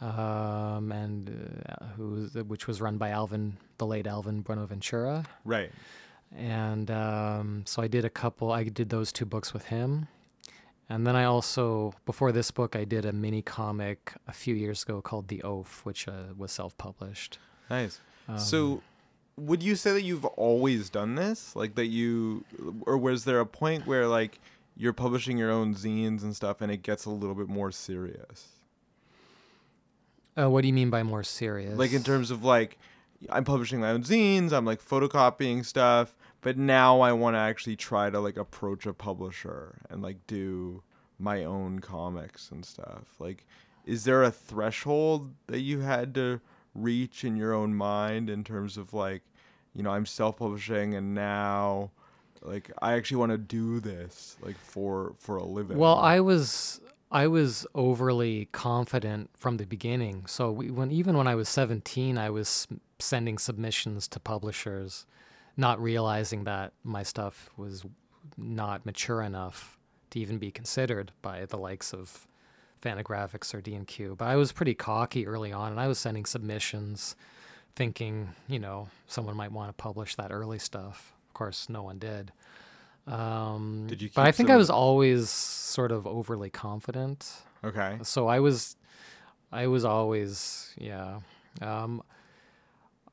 Speaker 4: um, and uh, who, which was run by Alvin, the late Alvin Buenaventura
Speaker 2: Right.
Speaker 4: and um, so I did a couple. I did those two books with him, and then I also before this book I did a mini comic a few years ago called The Oath, which uh, was self-published.
Speaker 2: Nice.
Speaker 4: Um,
Speaker 2: so, would you say that you've always done this? Like that you, or was there a point where like you're publishing your own zines and stuff, and it gets a little bit more serious?
Speaker 4: Uh, what do you mean by more serious?
Speaker 2: Like in terms of like, I'm publishing my own zines. I'm like photocopying stuff, but now I want to actually try to like approach a publisher and like do my own comics and stuff. Like, is there a threshold that you had to reach in your own mind in terms of like, you know, I'm self-publishing and now like I actually want to do this like for for a living.
Speaker 4: Well, I was I was overly confident from the beginning. So we, when even when I was 17, I was sending submissions to publishers, not realizing that my stuff was not mature enough to even be considered by the likes of Fantagraphics or D&Q. But I was pretty cocky early on, and I was sending submissions, thinking you know someone might want to publish that early stuff. Of course, no one did. Um,
Speaker 2: Did you
Speaker 4: but I think I was always sort of overly confident.
Speaker 2: okay.
Speaker 4: So I was, I was always, yeah. Um,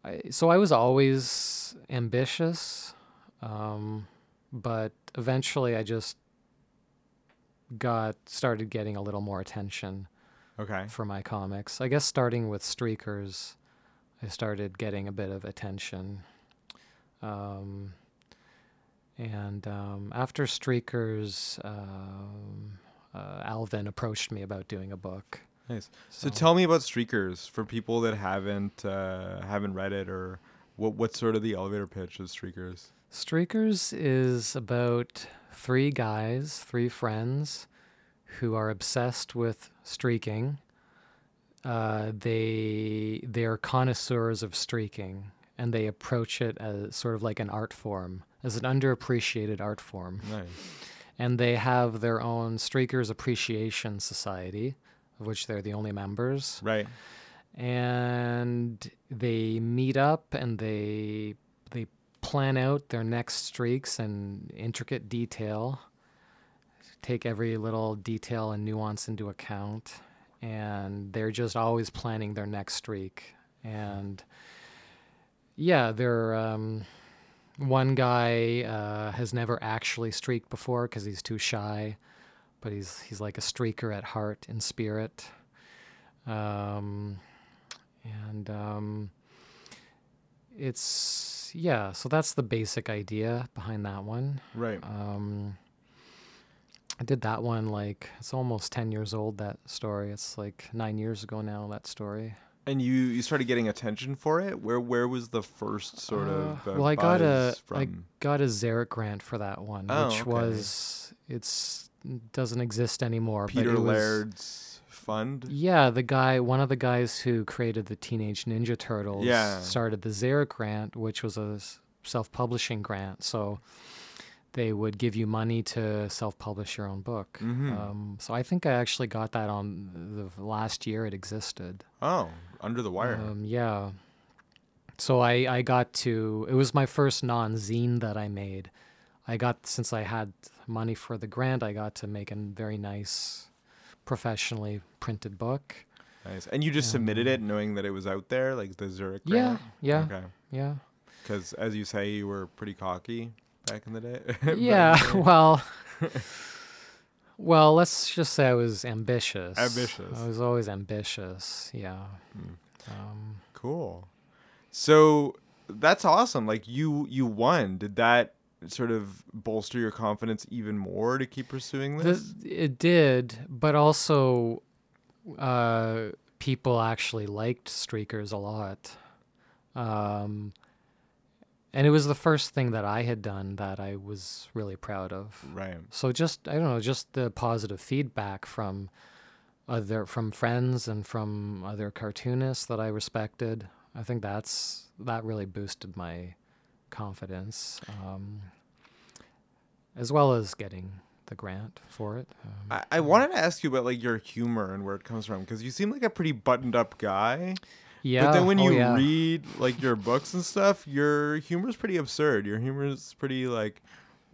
Speaker 4: I, so I was always ambitious, um, but eventually I just got started getting a little more attention
Speaker 2: Okay.
Speaker 4: for my comics. I guess starting with Streakers, I started getting a bit of attention. Um, and um, after Streakers, um, uh, Alvin approached me about doing a book.
Speaker 2: Nice. So tell me about Streakers for people that haven't uh, haven't read it or what what's sort of the elevator pitch of Streakers?
Speaker 4: Streakers is about three guys, three friends, who are obsessed with streaking. Uh, they they are connoisseurs of streaking, and they approach it as sort of like an art form, as an underappreciated art form.
Speaker 2: Nice.
Speaker 4: And they have their own Streakers Appreciation Society, which they're the only members.
Speaker 2: Right.
Speaker 4: and they meet up and they they plan out their next streaks in intricate detail take every little detail and nuance into account and they're just always planning their next streak. And yeah they're um, one guy uh, has never actually streaked before because he's too shy but he's he's like a streaker at heart and spirit um, and um, it's yeah so that's the basic idea behind that one
Speaker 2: Right.
Speaker 4: um, i did that one like it's almost 10 years old that story it's like nine years ago now that story
Speaker 2: and you you started getting attention for it. Where where was the first sort of
Speaker 4: Uh,
Speaker 2: uh,
Speaker 4: well i got a I got a Xeric grant for that one
Speaker 2: Oh,
Speaker 4: which
Speaker 2: okay.
Speaker 4: was it's doesn't exist anymore
Speaker 2: Peter Laird's fund.
Speaker 4: Yeah, the guy, one of the guys who created the Teenage Ninja Turtles,
Speaker 2: Yeah.
Speaker 4: started the Xeric grant, which was a self-publishing grant. So they would give you money to self-publish your own book.
Speaker 2: Mhm.
Speaker 4: Um, so I think I actually got that on the last year it existed.
Speaker 2: Oh, under the wire.
Speaker 4: Um, yeah. So I, I got to, it was my first non zine that I made. I got, since I had money for the grant, I got to make a very nice, professionally printed book.
Speaker 2: Nice. And you just submitted it knowing that it was out there, like the Xeric
Speaker 4: Yeah,
Speaker 2: grant?
Speaker 4: yeah,
Speaker 2: Okay.
Speaker 4: yeah.
Speaker 2: Because as you say, you were pretty cocky back in the day. *laughs*
Speaker 4: Yeah, *laughs* well, well, let's just say I was ambitious.
Speaker 2: Ambitious.
Speaker 4: I was always ambitious. Yeah. Um,
Speaker 2: Cool. So that's awesome. Like you you won. Did that sort of bolster your confidence even more to keep pursuing
Speaker 4: the,
Speaker 2: this?
Speaker 4: it did, but also, uh, people actually liked streakers a lot. Um, and it was the first thing that I had done that I was really proud of.
Speaker 2: right.
Speaker 4: So just I don't know, just the positive feedback from other from friends and from other cartoonists that I respected. I think that's that really boosted my confidence, um, as well as getting the grant for it. Um,
Speaker 2: I, I wanted to ask you about like your humor and where it comes from because you seem like a pretty buttoned up guy.
Speaker 4: yeah,
Speaker 2: But then when
Speaker 4: oh,
Speaker 2: you
Speaker 4: yeah.
Speaker 2: read like your books and stuff, your humor is pretty absurd. Your humor is pretty like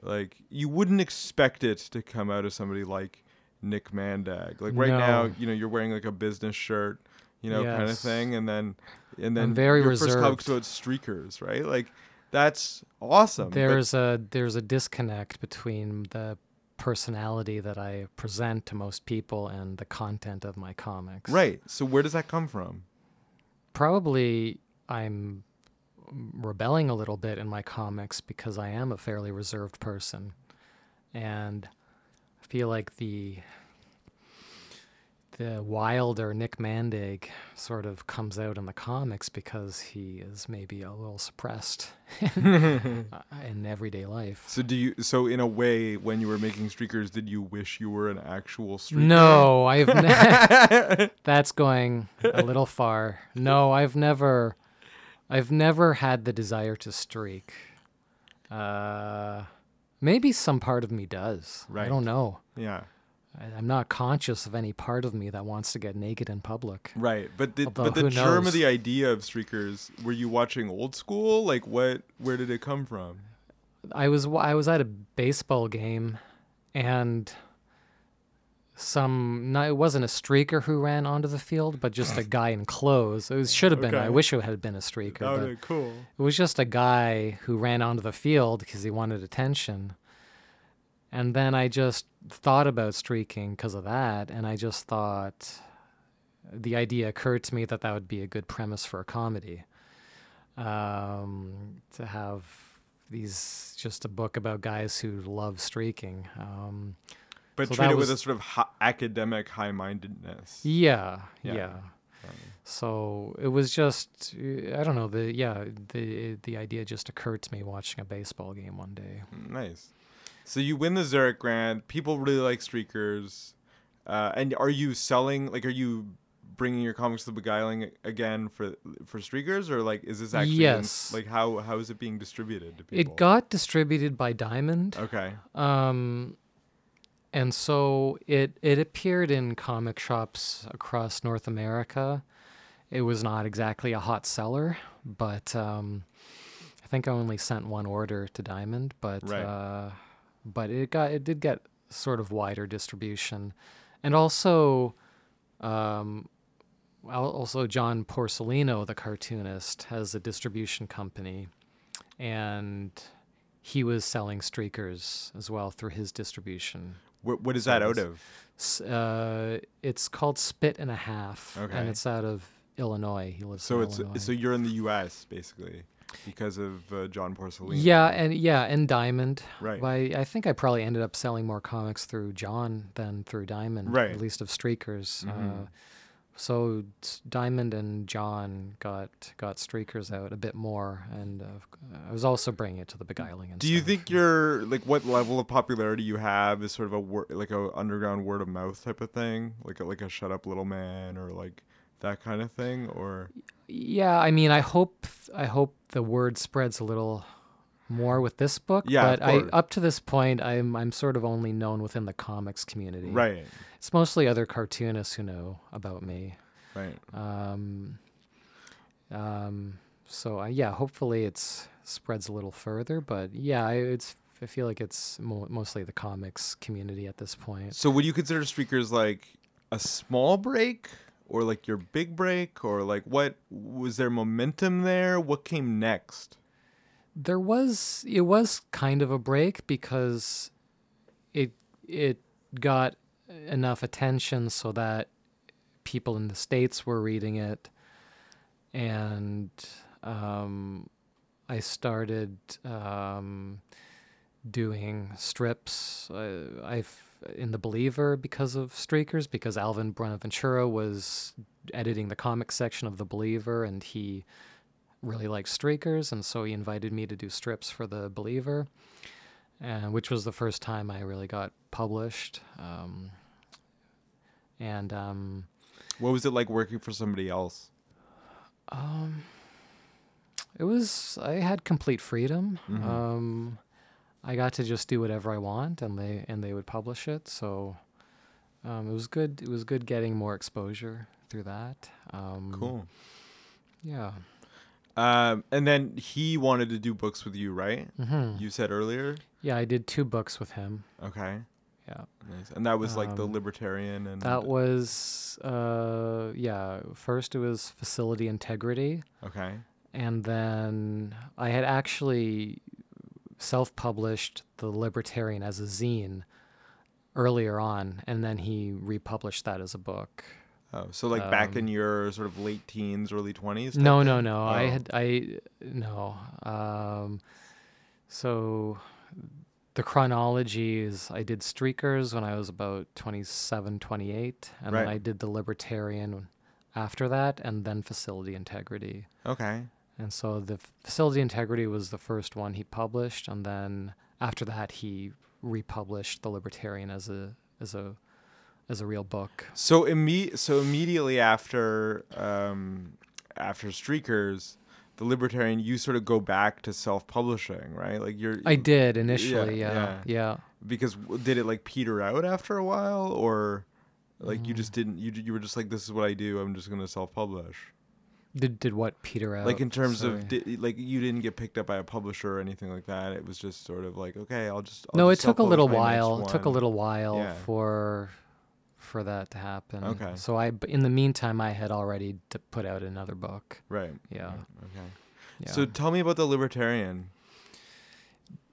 Speaker 2: like you wouldn't expect it to come out of somebody like Nick Maandag. Like right now, you know, you're wearing like a business shirt, you know, kind of thing, and then and then
Speaker 4: very
Speaker 2: your first comic's
Speaker 4: reserved.
Speaker 2: about streakers, right? Like that's awesome. but-
Speaker 4: There's a there's a disconnect between the personality that I present to most people and the content of my comics.
Speaker 2: right. So where does that come from?
Speaker 4: probably I'm rebelling a little bit in my comics because I am a fairly reserved person. And I feel like the the wilder Nick Maandag sort of comes out in the comics because he is maybe a little suppressed *laughs* in, *laughs* uh, everyday life.
Speaker 2: So do you? So in a way, when you were making streakers, did you wish you were an actual streaker?
Speaker 4: No, I've ne- *laughs* that's going a little far. No, I've never I've never had the desire to streak. Uh maybe some part of me does.
Speaker 2: Right.
Speaker 4: I don't know.
Speaker 2: Yeah.
Speaker 4: I'm not conscious of any part of me that wants to get naked in public.
Speaker 2: Right, but the
Speaker 4: Although
Speaker 2: but the germ
Speaker 4: knows?
Speaker 2: of the idea of streakers, were you watching old school? Like what? Where did it come from?
Speaker 4: I was I was at a baseball game and some no, it wasn't a streaker who ran onto the field, but just a guy in clothes. It should have been. I wish it had been a streaker. but
Speaker 2: Okay, cool.
Speaker 4: It was just a guy who ran onto the field because he wanted attention. And then I just thought about streaking because of that. And I just thought the idea occurred to me that that would be a good premise for a comedy. Um, to have these, just a book about guys who love streaking. Um,
Speaker 2: But
Speaker 4: So
Speaker 2: treat it with a sort of hi- academic high-mindedness.
Speaker 4: yeah,
Speaker 2: Yeah.
Speaker 4: yeah. So it was just I don't know the yeah the the idea just occurred to me watching a baseball game one day.
Speaker 2: Nice. So you win the Xeric grant. People really like streakers. Uh, and are you selling? Like, are you bringing your comics to Beguiling again for for streakers, or like is this actually in-
Speaker 4: Yes.
Speaker 2: like how how is it being distributed to people?
Speaker 4: It got distributed by Diamond,
Speaker 2: okay.
Speaker 4: um, and so it it appeared in comic shops across North America. It was not exactly a hot seller, but um, I think I only sent one order to Diamond, but
Speaker 2: Right.
Speaker 4: uh, but it got it did get sort of wider distribution, and also. Um, also, John Porcellino, the cartoonist, has a distribution company, and he was selling streakers as well through his distribution.
Speaker 2: What what is that out of?
Speaker 4: Uh, it's called Spit and a Half,
Speaker 2: Okay.
Speaker 4: and it's out of Illinois. He lives
Speaker 2: So it's
Speaker 4: Illinois.
Speaker 2: so you're in the U.S. basically because of uh, John Porcellino.
Speaker 4: yeah, and yeah, and Diamond.
Speaker 2: Right.
Speaker 4: But I, think I probably ended up selling more comics through John than through Diamond,
Speaker 2: Right.
Speaker 4: at least of streakers.
Speaker 2: Mhm.
Speaker 4: Uh, so Diamond and John got got streakers out a bit more, and uh, I was also bringing it to the beguiling. And
Speaker 2: Do you
Speaker 4: stuff.
Speaker 2: think you're like what level of popularity you have is sort of a wor- like a underground word of mouth type of thing, like a, like a shut up little man or like that kind of thing, or
Speaker 4: Yeah, I mean, I hope I hope the word spreads a little more with this book.
Speaker 2: Yeah,
Speaker 4: but I up to this point, I'm I'm sort of only known within the comics community.
Speaker 2: right,
Speaker 4: It's mostly other cartoonists who know about me.
Speaker 2: right.
Speaker 4: Um, um, so uh, yeah, hopefully it's spreads a little further. But yeah, I, it's I feel like it's mo- mostly the comics community at this point.
Speaker 2: So would you consider Streakers like a small break, or like your big break or like what was there momentum there? What came next?
Speaker 4: There was it was kind of a break because it it got enough attention so that people in the states were reading it, and um, I started um, doing strips. Uh, I've in the Believer because of Streakers because Alvin Buenaventura was editing the comic section of the Believer and he really liked Streakers and so he invited me to do strips for the Believer, and which was the first time I really got published. Um, and um,
Speaker 2: What was it like working for somebody else?
Speaker 4: um, it was I had complete freedom.
Speaker 2: Mhm.
Speaker 4: Um, I got to just do whatever I want, and they and they would publish it. So um, it was good. It was good getting more exposure through that. Um,
Speaker 2: Cool.
Speaker 4: Yeah.
Speaker 2: Um, and then he wanted to do books with you, right?
Speaker 4: hmm
Speaker 2: You said earlier.
Speaker 4: Yeah, I did two books with him.
Speaker 2: Okay.
Speaker 4: Yeah.
Speaker 2: Nice. And that was like the
Speaker 4: Um,
Speaker 2: libertarian and
Speaker 4: That was uh yeah. First it was facility integrity.
Speaker 2: okay.
Speaker 4: and then I had actually self-published the Libertarian as a zine earlier on, and then he republished that as a book.
Speaker 2: Oh, so like back
Speaker 4: Um,
Speaker 2: in your sort of late teens, early twenties.
Speaker 4: No, no, no. I
Speaker 2: Oh.
Speaker 4: had I no. Um, so the chronology is I did Streakers when I was about 27, 28, and then I did the Libertarian after that, and then Facility Integrity.
Speaker 2: Okay.
Speaker 4: And so the facility integrity was the first one he published, and then after that he republished the Libertarian as a as a as a real book.
Speaker 2: So imme- so immediately after um, after Streakers, the Libertarian, you sort of go back to self-publishing, right? Like you're
Speaker 4: I did initially,
Speaker 2: yeah.
Speaker 4: yeah, yeah.
Speaker 2: because w- did it like peter out after a while, or like you
Speaker 4: Mm.
Speaker 2: just didn't? You you were just like, this is what I do. I'm just gonna self-publish.
Speaker 4: Did did what Peter out?
Speaker 2: like in terms
Speaker 4: Sorry.
Speaker 2: of di- like you didn't get picked up by a publisher or anything like that. It was just sort of like, okay, I'll just. I'll
Speaker 4: no, it took a little while. It took a little while
Speaker 2: Yeah.
Speaker 4: for for that to happen.
Speaker 2: Okay.
Speaker 4: So I in the meantime, I had already d- put out another book.
Speaker 2: Right.
Speaker 4: Yeah.
Speaker 2: right, Okay.
Speaker 4: Yeah.
Speaker 2: So tell me about the Libertarian.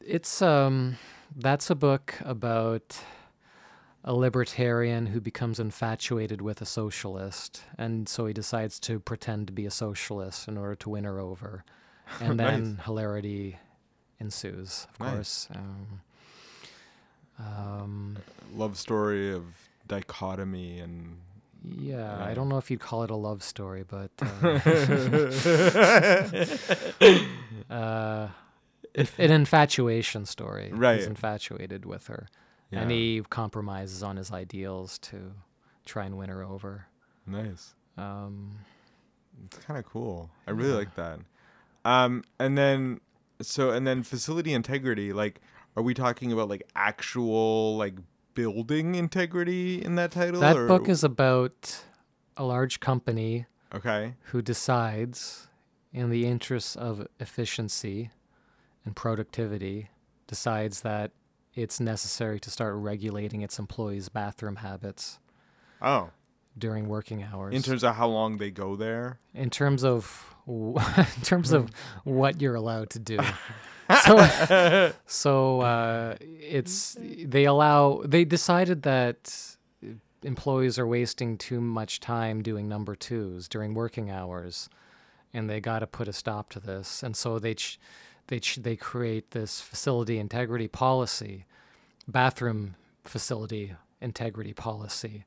Speaker 4: It's um that's a book about a libertarian who becomes infatuated with a socialist and so he decides to pretend to be a socialist in order to win her over. *laughs* And
Speaker 2: Nice.
Speaker 4: then hilarity ensues, of
Speaker 2: Nice.
Speaker 4: course. Um, um,
Speaker 2: Love story of dichotomy and.
Speaker 4: yeah, I don't know if you'd call it a love story, but uh, *laughs* *laughs* uh, an infatuation story.
Speaker 2: Right.
Speaker 4: He's infatuated with her.
Speaker 2: Yeah.
Speaker 4: and he compromises on his ideals to try and win her over.
Speaker 2: Nice.
Speaker 4: Um,
Speaker 2: It's kind of cool. I really
Speaker 4: Yeah.
Speaker 2: like that. Um, and then so and then facility integrity. Like, are we talking about like actual like building integrity in that title?
Speaker 4: that
Speaker 2: or-
Speaker 4: book is about a large company
Speaker 2: okay.
Speaker 4: who decides, in the interests of efficiency and productivity, decides that it's necessary to start regulating its employees' bathroom habits
Speaker 2: Oh,
Speaker 4: during working hours.
Speaker 2: in terms of how long they go there.
Speaker 4: in terms of w- *laughs* in terms of what you're allowed to do. *laughs* so *laughs* so uh, it's they allow they decided that employees are wasting too much time doing number twos during working hours, and they got to put a stop to this. And so they ch- they they create this facility integrity policy, bathroom facility integrity policy,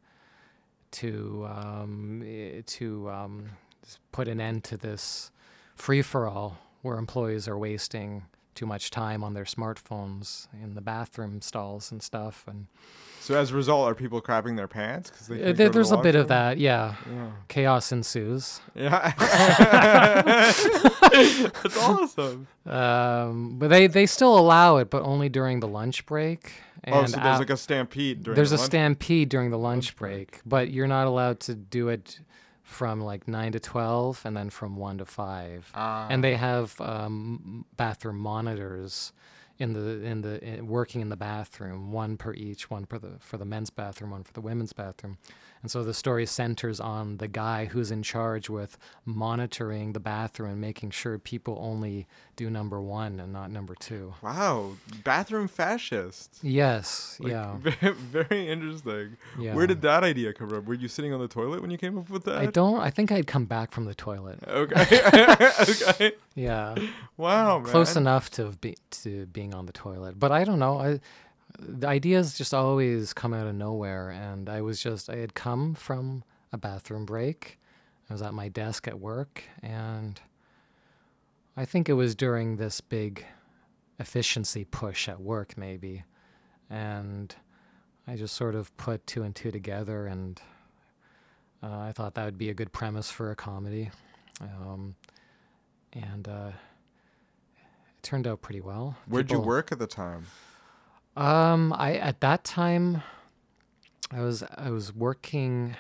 Speaker 4: to um, eh, to um, put an end to this free for all where employees are wasting too much time on their smartphones in the bathroom stalls and stuff. And
Speaker 2: So as a result, are people crapping their pants? Because
Speaker 4: uh, there- there's a bit of that, yeah. Chaos ensues.
Speaker 2: Yeah. *laughs* That's awesome.
Speaker 4: Um, but they, they still allow it, but only during the lunch break. And
Speaker 2: oh, so there's like a stampede during.
Speaker 4: there's
Speaker 2: the
Speaker 4: a stampede during the lunch
Speaker 2: break,
Speaker 4: but you're not allowed to do it from like 9 to 12 and then from 1 to 5.
Speaker 2: Ah.
Speaker 4: and they have um, bathroom monitors in the in the in, working in the bathroom, one per each, one for the for the men's bathroom, one for the women's bathroom, And so the story centers on the guy who's in charge with monitoring the bathroom and making sure people only do number one and not number two.
Speaker 2: Wow, bathroom fascist.
Speaker 4: Yes,
Speaker 2: Like,
Speaker 4: yeah. *laughs*
Speaker 2: ve- Very interesting.
Speaker 4: Yeah.
Speaker 2: Where did that idea come from? Were you sitting on the toilet when you came up with that?
Speaker 4: I don't. I think I'd come back from the toilet.
Speaker 2: Okay. *laughs* okay. *laughs*
Speaker 4: Yeah,
Speaker 2: Wow, man.
Speaker 4: close enough to be to being on the toilet. But I don't know. I the ideas just always come out of nowhere, and I was just I had come from a bathroom break. I was at my desk at work, and I think it was during this big efficiency push at work, maybe, and I just sort of put two and two together, and uh, I thought that would be a good premise for a comedy. Um, and uh, it turned out pretty well.
Speaker 2: Where'd you work at the time?
Speaker 4: Um, I at that time, I was I was working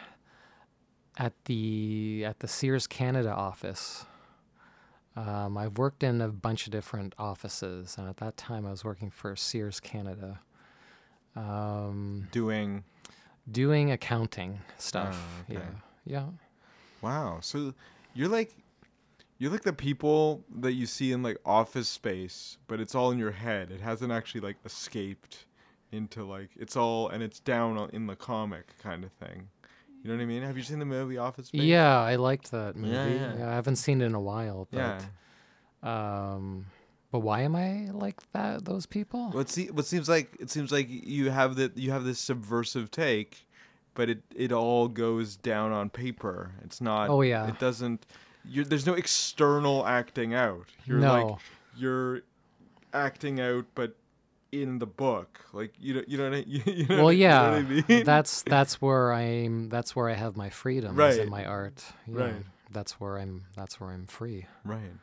Speaker 4: at the at the Sears Canada office. Um, I've worked in a bunch of different offices, and at that time, I was working for Sears Canada, um,
Speaker 2: Doing.
Speaker 4: doing accounting stuff.
Speaker 2: Oh, okay.
Speaker 4: Yeah, yeah.
Speaker 2: Wow. So you're like, you're like the people that you see in like Office Space, but it's all in your head. It hasn't actually like escaped into like it's all and it's down on- in the comic kind of thing. You know what I mean? Have you seen the movie Office Space?
Speaker 4: Yeah, I liked that movie.
Speaker 2: Yeah,
Speaker 4: Yeah,
Speaker 2: yeah.
Speaker 4: I haven't seen it in a while,
Speaker 2: Yeah.
Speaker 4: but um, but why am I like that? Those people?
Speaker 2: What see what seems like it seems like you have that you have this subversive take, but it it all goes down on paper. It's not.
Speaker 4: Oh, yeah.
Speaker 2: It doesn't. You're, there's no external acting out. You're like
Speaker 4: No.
Speaker 2: you're acting out, but in the book, like you know you know what I, you, *laughs* you know,
Speaker 4: well,
Speaker 2: you know
Speaker 4: yeah,
Speaker 2: I mean? *laughs*
Speaker 4: that's that's where I'm. That's where I have my freedom.
Speaker 2: Right.
Speaker 4: in my art. Yeah,
Speaker 2: Right.
Speaker 4: That's where I'm. That's where I'm free.
Speaker 2: Right.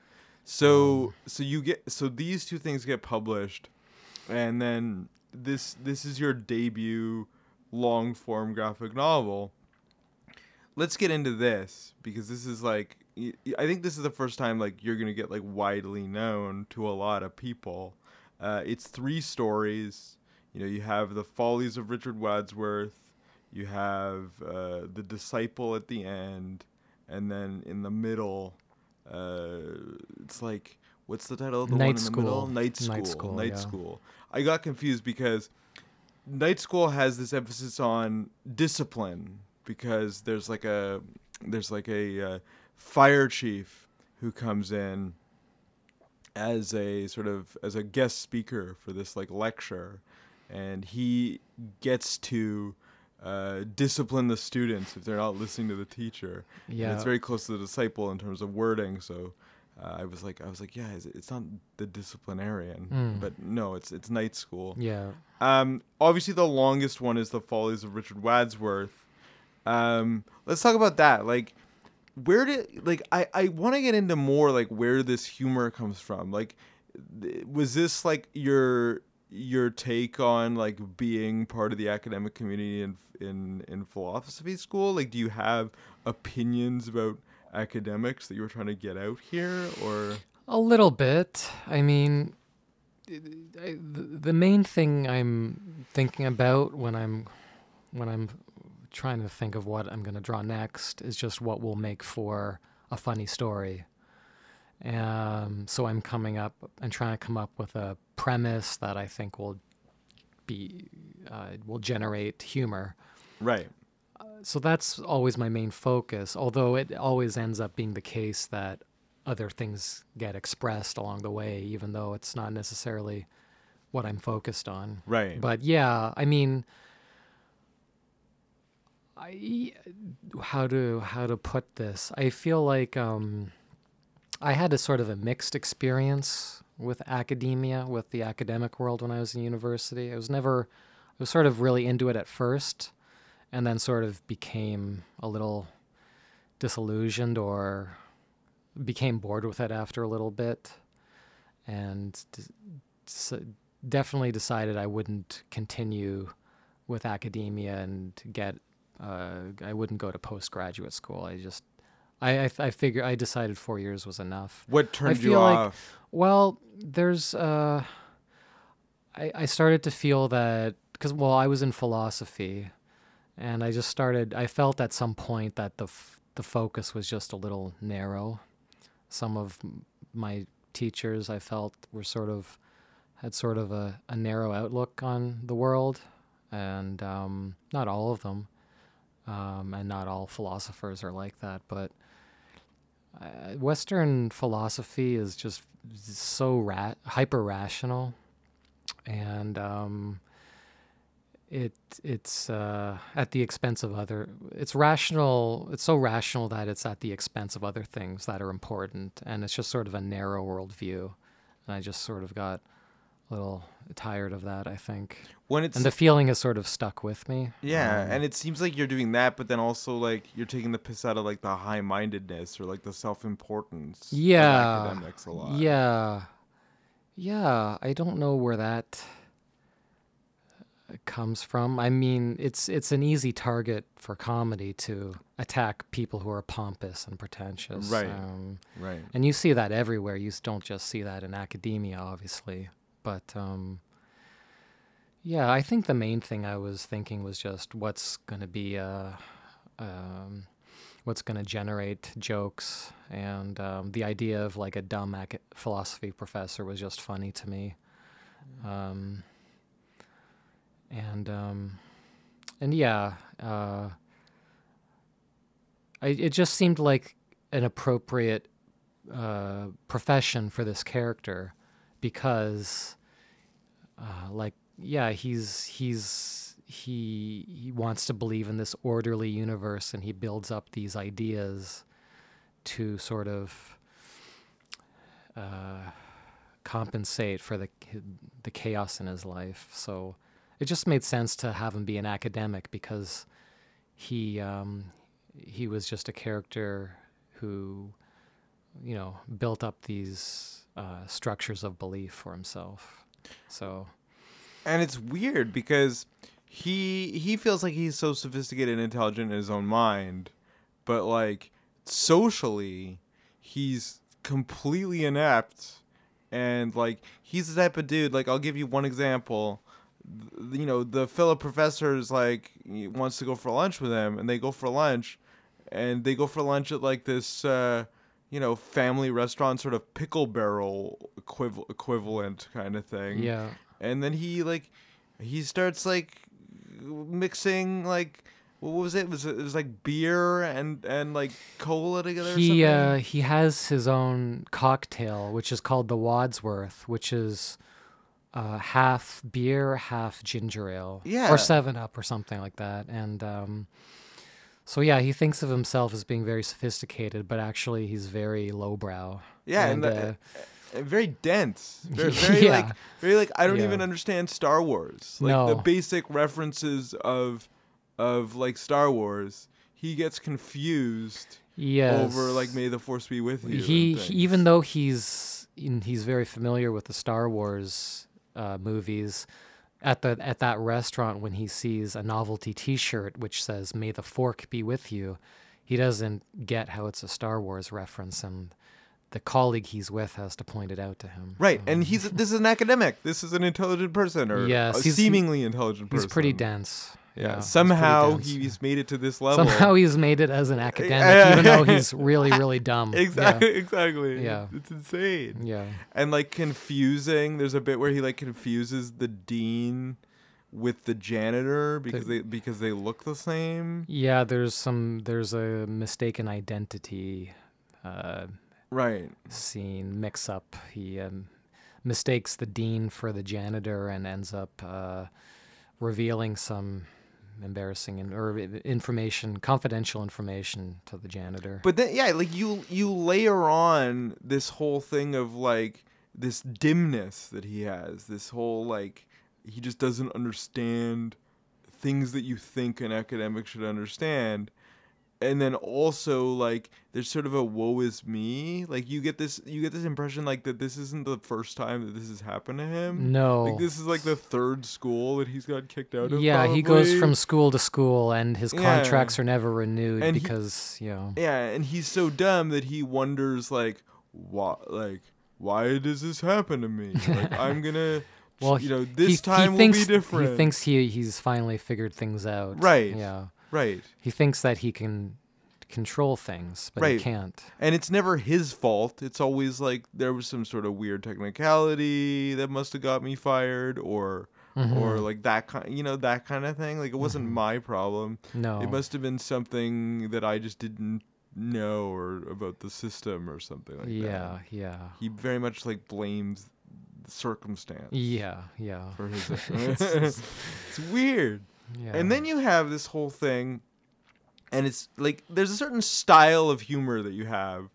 Speaker 2: So so you get so these two things get published, and then this this is your debut long form graphic novel. Let's get into this because this is like I think this is the first time like you're gonna get like widely known to a lot of people. Uh, it's three stories. You know, you have the Follies of Richard Wadsworth, you have uh, the Disciple at the end, and then in the middle, uh, it's like what's the title of the
Speaker 4: Night
Speaker 2: one in the middle? Night School.
Speaker 4: Night School,
Speaker 2: Night
Speaker 4: yeah.
Speaker 2: School. I got confused because Night School has this emphasis on discipline because there's like a there's like a uh, fire chief who comes in as a sort of as a guest speaker for this like lecture and he gets to uh, discipline the students if they're not listening to the teacher and
Speaker 4: Yeah.
Speaker 2: it's very close to the disciple in terms of wording so uh, I was like I was like yeah is it's not the disciplinarian
Speaker 4: Mm.
Speaker 2: but no it's it's night school
Speaker 4: Yeah.
Speaker 2: um, obviously, the longest one is the Follies of Richard Wadsworth. Um, let's talk about that. Like, where did like I I want to get into more like where this humor comes from. Like, was this like your your take on like being part of the academic community in in in philosophy school? Like, do you have opinions about academics that you were trying to get out here, or
Speaker 4: A little bit. I mean, I, the, the main thing I'm thinking about when I'm when I'm trying to think of what I'm going to draw next is just what will make for a funny story. Um, so I'm coming up and trying to come up with a premise that I think will be uh, will generate humor
Speaker 2: right?
Speaker 4: so that's always my main focus although it always ends up being the case that other things get expressed along the way even though it's not necessarily what i'm focused on
Speaker 2: Right.
Speaker 4: but yeah i mean i how to how to put this i feel like um i had a sort of a mixed experience with academia with the academic world when i was in university. I was never i was sort of really into it at first and then sort of became a little disillusioned or became bored with it after a little bit and d- definitely decided I wouldn't continue with academia and get uh, I wouldn't go to postgraduate school. I just I I, I figure I decided four years was enough.
Speaker 2: What turned you
Speaker 4: feel like-
Speaker 2: off?
Speaker 4: Well, there's uh, I I started to feel that because well I was in philosophy, and I just started. I felt at some point that the f- the focus was just a little narrow. Some of my teachers, I felt, were sort of had sort of a, a narrow outlook on the world, and um, not all of them, um, and not all philosophers are like that. But uh, Western philosophy is just so ra- hyper rational, and um, it it's uh, at the expense of other. It's rational. It's so rational that it's at the expense of other things that are important, and it's just sort of a narrow worldview. And I just sort of got a little tired of that. I think,
Speaker 2: When it's
Speaker 4: and the feeling is sort of stuck with me.
Speaker 2: yeah,
Speaker 4: Um,
Speaker 2: and it seems like you're doing that, but then also like you're taking the piss out of like the high mindedness or like the self importance.
Speaker 4: Yeah.
Speaker 2: academics a lot.
Speaker 4: Yeah. Yeah, I don't know where that uh, comes from. I mean, it's it's an easy target for comedy to attack people who are pompous and pretentious.
Speaker 2: Right.
Speaker 4: Um,
Speaker 2: right.
Speaker 4: and you see that everywhere. You don't just see that in academia, obviously. But um, yeah, I think the main thing I was thinking was just what's going to be, uh, um, what's going to generate jokes, and um, the idea of like a dumb ac- philosophy professor was just funny to me. Um, and um, and yeah, uh, I, it just seemed like an appropriate uh, profession for this character because, uh, like, yeah, he's he's he he wants to believe in this orderly universe, and he builds up these ideas to sort of uh, compensate for the the chaos in his life. So it just made sense to have him be an academic because he um, he was just a character who you know built up these uh, structures of belief for himself. So
Speaker 2: and it's weird because he he feels like he's so sophisticated and intelligent in his own mind, but like socially, he's completely inept, and like he's the type of dude. Like I'll give you one example. You know, the fellow professor is like wants to go for lunch with him, and they go for lunch, and they go for lunch at like this. Uh, you know, family restaurant sort of pickle barrel equiv- equivalent kind of thing
Speaker 4: yeah,
Speaker 2: and then he like he starts like mixing like what was it? Was it, it was like beer and and like cola together? or
Speaker 4: he
Speaker 2: something?
Speaker 4: uh, he has his own cocktail, which is called the Wadsworth, which is uh, half beer, half ginger ale,
Speaker 2: Yeah.
Speaker 4: or Seven Up, or something like that. And um, so yeah, he thinks of himself as being very sophisticated, but actually he's very lowbrow.
Speaker 2: yeah, and,
Speaker 4: and,
Speaker 2: the,
Speaker 4: uh,
Speaker 2: very dense, very, *laughs* very like
Speaker 4: Yeah.
Speaker 2: very like I don't
Speaker 4: Yeah.
Speaker 2: even understand Star Wars. Like the basic references of of like Star Wars, he gets confused
Speaker 4: yes.
Speaker 2: over like May the Force be with you.
Speaker 4: he, he even though he's in, he's very familiar with the Star Wars uh, movies. At the at that restaurant, when he sees a novelty T-shirt which says "May the fork be with you," he doesn't get how it's a Star Wars reference, and the colleague he's with has to point it out to him.
Speaker 2: Right, and he's *laughs* this is an academic. This is an intelligent person, or
Speaker 4: Yes,
Speaker 2: a
Speaker 4: he's-
Speaker 2: seemingly intelligent person.
Speaker 4: He's pretty dense.
Speaker 2: Yeah,
Speaker 4: Yeah, he's
Speaker 2: somehow
Speaker 4: dense.
Speaker 2: he's made it to this level.
Speaker 4: Somehow *laughs* he's made it as an academic, *laughs* even though he's really, really dumb.
Speaker 2: exactly, exactly.
Speaker 4: Yeah.
Speaker 2: it's insane.
Speaker 4: Yeah.
Speaker 2: And like confusing. There's a bit where he like confuses the dean with the janitor because they because they look the same.
Speaker 4: Yeah, there's some there's a mistaken identity uh,
Speaker 2: Right.
Speaker 4: scene mix up. He um, mistakes the dean for the janitor and ends up uh, revealing some embarrassing in, or information, confidential information to the janitor.
Speaker 2: But then yeah, like you you layer on this whole thing of like this dimness that he has, this whole like he just doesn't understand things that you think an academic should understand. And then also like there's sort of a woe is me. Like you get this you get this impression like that this isn't the first time that this has happened to him.
Speaker 4: no.
Speaker 2: Like this is like the third school that he's got kicked out of.
Speaker 4: yeah, he goes from school to school, and his
Speaker 2: Yeah.
Speaker 4: contracts are never renewed
Speaker 2: And he-
Speaker 4: because you know.
Speaker 2: Yeah, and he's so dumb that he wonders like why like why does this happen to me? Like *laughs* I'm gonna
Speaker 4: Well,
Speaker 2: you know, this
Speaker 4: he,
Speaker 2: time will
Speaker 4: thinks,
Speaker 2: be different.
Speaker 4: He thinks he he's finally figured things out.
Speaker 2: Right.
Speaker 4: Yeah.
Speaker 2: Right.
Speaker 4: He thinks that he can control things, but
Speaker 2: Right.
Speaker 4: he can't.
Speaker 2: And it's never his fault. It's always like there was some sort of weird technicality that must have got me fired or
Speaker 4: Mm-hmm.
Speaker 2: or like that kind you know that kind of thing. Like it wasn't my problem.
Speaker 4: No.
Speaker 2: It must have been something that I just didn't know or about the system or something like that.
Speaker 4: yeah, yeah.
Speaker 2: He very much like blames circumstance
Speaker 4: Yeah, yeah.
Speaker 2: for his *laughs* *laughs* it's weird.
Speaker 4: Yeah.
Speaker 2: And then you have this whole thing, and it's like there's a certain style of humor that you have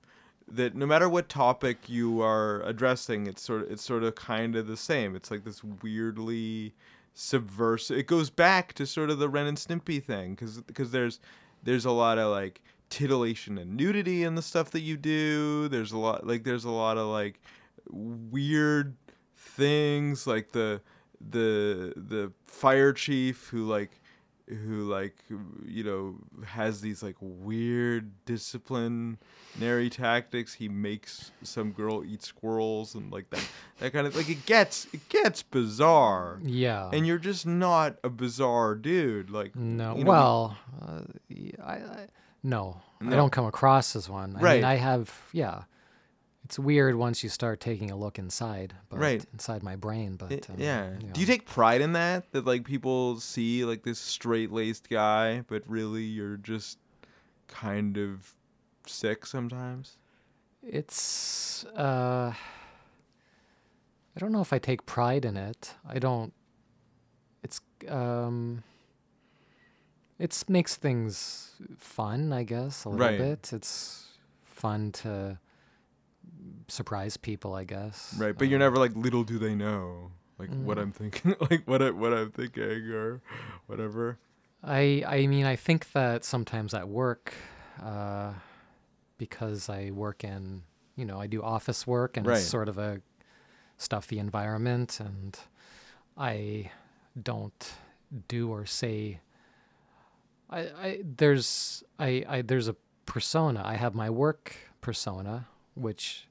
Speaker 2: that no matter what topic you are addressing, it's sort of it's sort of kind of the same. It's like this weirdly subversive. It goes back to sort of the Ren and Stimpy thing because because there's there's a lot of like titillation and nudity in the stuff that you do. There's a lot like there's a lot of like weird things like the the the fire chief who like who like you know has these like weird disciplinary tactics he makes some girl eat squirrels and like that that kind of like it gets it gets bizarre
Speaker 4: yeah.
Speaker 2: and you're just not a bizarre dude like
Speaker 4: no.
Speaker 2: you know,
Speaker 4: well, uh, I, I no, I don't come across as one. I
Speaker 2: Right.
Speaker 4: mean, I have yeah. It's weird once you start taking a look inside, but
Speaker 2: Right.
Speaker 4: inside my brain, but
Speaker 2: It-
Speaker 4: um,
Speaker 2: yeah.
Speaker 4: yeah.
Speaker 2: Do you take pride in that? That like people see like this straight laced guy, but really you're just kind of sick sometimes?
Speaker 4: It's uh I don't know if I take pride in it. I don't it's um it's makes things fun, I guess, a little
Speaker 2: Right.
Speaker 4: bit. It's fun to surprise people, I guess.
Speaker 2: Right. But you're
Speaker 4: Um,
Speaker 2: never like little do they know like what
Speaker 4: Mm.
Speaker 2: I'm thinking *laughs* like what I what I'm thinking or whatever.
Speaker 4: I I mean I think that sometimes at work, uh, because I work in you know I do office work and
Speaker 2: Right.
Speaker 4: it's sort of a stuffy environment and I don't do or say I, I there's I, I there's a persona I have my work persona which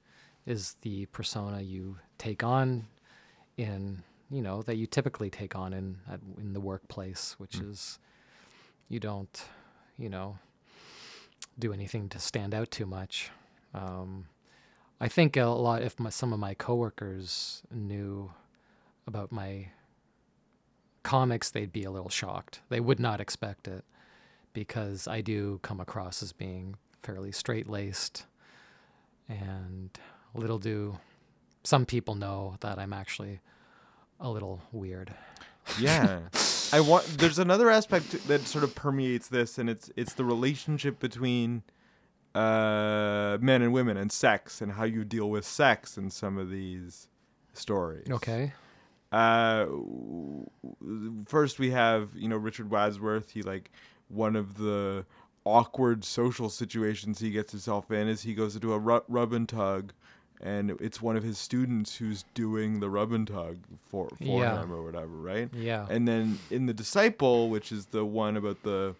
Speaker 4: is the persona you take on in you know that you typically take on in at, in the workplace which is you don't you know do anything to stand out too much. Um, i think a lot if my, some of my coworkers knew about my comics they'd be a little shocked. They would not expect it because i do come across as being fairly straight-laced and little do some people know that i'm actually a little weird
Speaker 2: Yeah. *laughs* I want there's another aspect that sort of permeates this and it's it's the relationship between uh men and women and sex and how you deal with sex in some of these stories.
Speaker 4: okay
Speaker 2: Uh, first we have you know Richard Wadsworth. He like one of the awkward social situations he gets himself in is he goes into a ru- rub and tug, and it's one of his students who's doing the rub and tug for for
Speaker 4: Yeah.
Speaker 2: him or whatever, right?
Speaker 4: yeah
Speaker 2: And then in the disciple, which is the one about the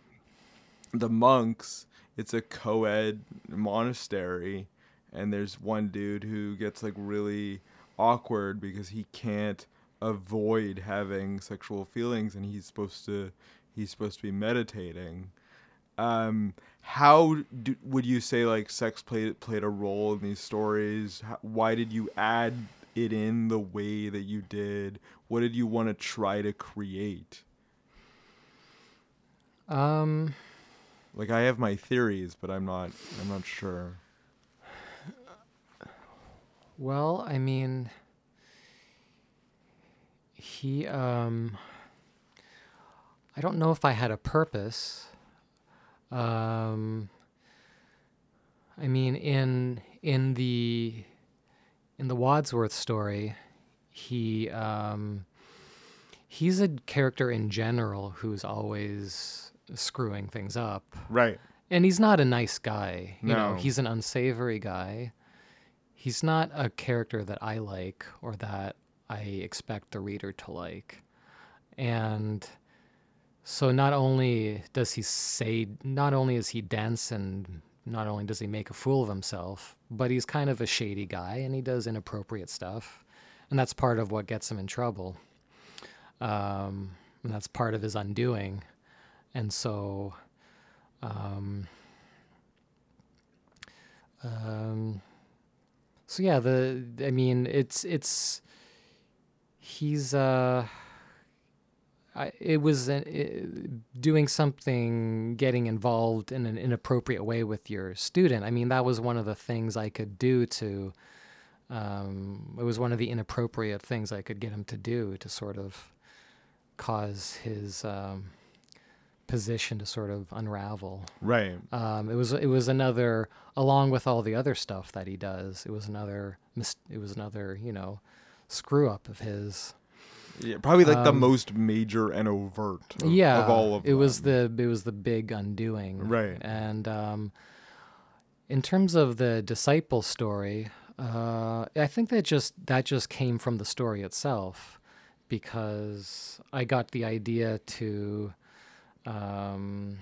Speaker 2: the monks, it's a co-ed monastery, and there's one dude who gets like really awkward because he can't avoid having sexual feelings, and he's supposed to he's supposed to be meditating. Um, how do, would you say like sex played played a role in these stories? How, why did you add it in the way that you did? What did you want to try to create?
Speaker 4: um
Speaker 2: Like I have my theories, but I'm not I'm not sure.
Speaker 4: Well, I mean, he, um, I don't know if I had a purpose. Um, I mean, in in the in the Wadsworth story, he um, he's a character in general who's always screwing things up.
Speaker 2: Right.
Speaker 4: And he's not a nice guy. You know,
Speaker 2: No.
Speaker 4: he's an unsavory guy. He's not a character that I like or that I expect the reader to like. And so not only does he say not only is he dense and not only does he make a fool of himself, but he's kind of a shady guy and he does inappropriate stuff. and that's part of what gets him in trouble. Um, and that's part of his undoing, and so. Um, um, so yeah, the I mean, it's it's he's uh, I, it was an, it, doing something, getting involved in an inappropriate way with your student. I mean, that was one of the things I could do to. Um, it was one of the inappropriate things I could get him to do to sort of cause his um, position to sort of unravel.
Speaker 2: Right.
Speaker 4: Um, it was it was another along with all the other stuff that he does. It was another it was another you know screw up of his.
Speaker 2: Yeah, probably like the
Speaker 4: Um,
Speaker 2: most major and overt. Of,
Speaker 4: yeah,
Speaker 2: Of all of
Speaker 4: it was the it was the big undoing.
Speaker 2: Right.
Speaker 4: And um, in terms of the disciple story, uh, I think that just that just came from the story itself, because I got the idea to um,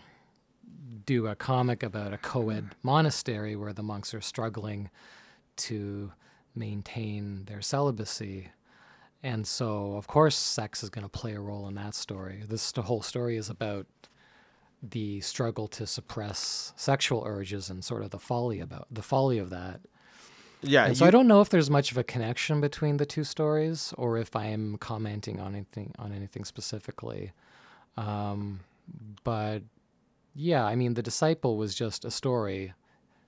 Speaker 4: do a comic about a co-ed monastery where the monks are struggling to maintain their celibacy. And so, of course, sex is going to play a role in that story. This the whole story is about the struggle to suppress sexual urges and sort of the folly about the folly of that.
Speaker 2: yeah.
Speaker 4: And so
Speaker 2: you-
Speaker 4: I don't know if there's much of a connection between the two stories, or if I am commenting on anything on anything specifically. Um, but yeah, I mean, the disciple was just a story.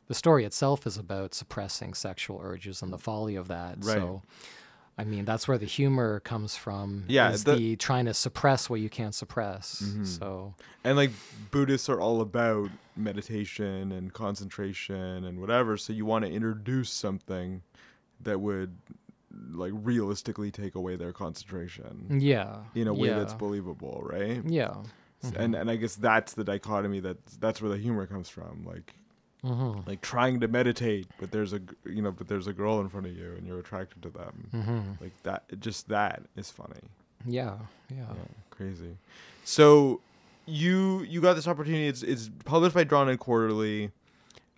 Speaker 4: The story itself is about suppressing sexual urges and the folly of that.
Speaker 2: Right.
Speaker 4: So, I mean, that's where the humor comes from.
Speaker 2: Yeah,
Speaker 4: is
Speaker 2: the-
Speaker 4: the, trying to suppress what you can't suppress.
Speaker 2: Mhm.
Speaker 4: So
Speaker 2: and like Buddhists are all about meditation and concentration and whatever. So you want to introduce something that would like realistically take away their concentration
Speaker 4: yeah,
Speaker 2: in a way
Speaker 4: yeah,
Speaker 2: that's believable, right?
Speaker 4: yeah.
Speaker 2: S- And and I guess that's the dichotomy that that's where the humor comes from. Like
Speaker 4: Mm-hmm.
Speaker 2: like trying to meditate, but there's a you know, but there's a girl in front of you and you're attracted to them.
Speaker 4: Mm-hmm.
Speaker 2: Like that, just that is funny.
Speaker 4: Yeah, yeah.
Speaker 2: Yeah, crazy. So you you got this opportunity. It's it's published by Drawn and Quarterly.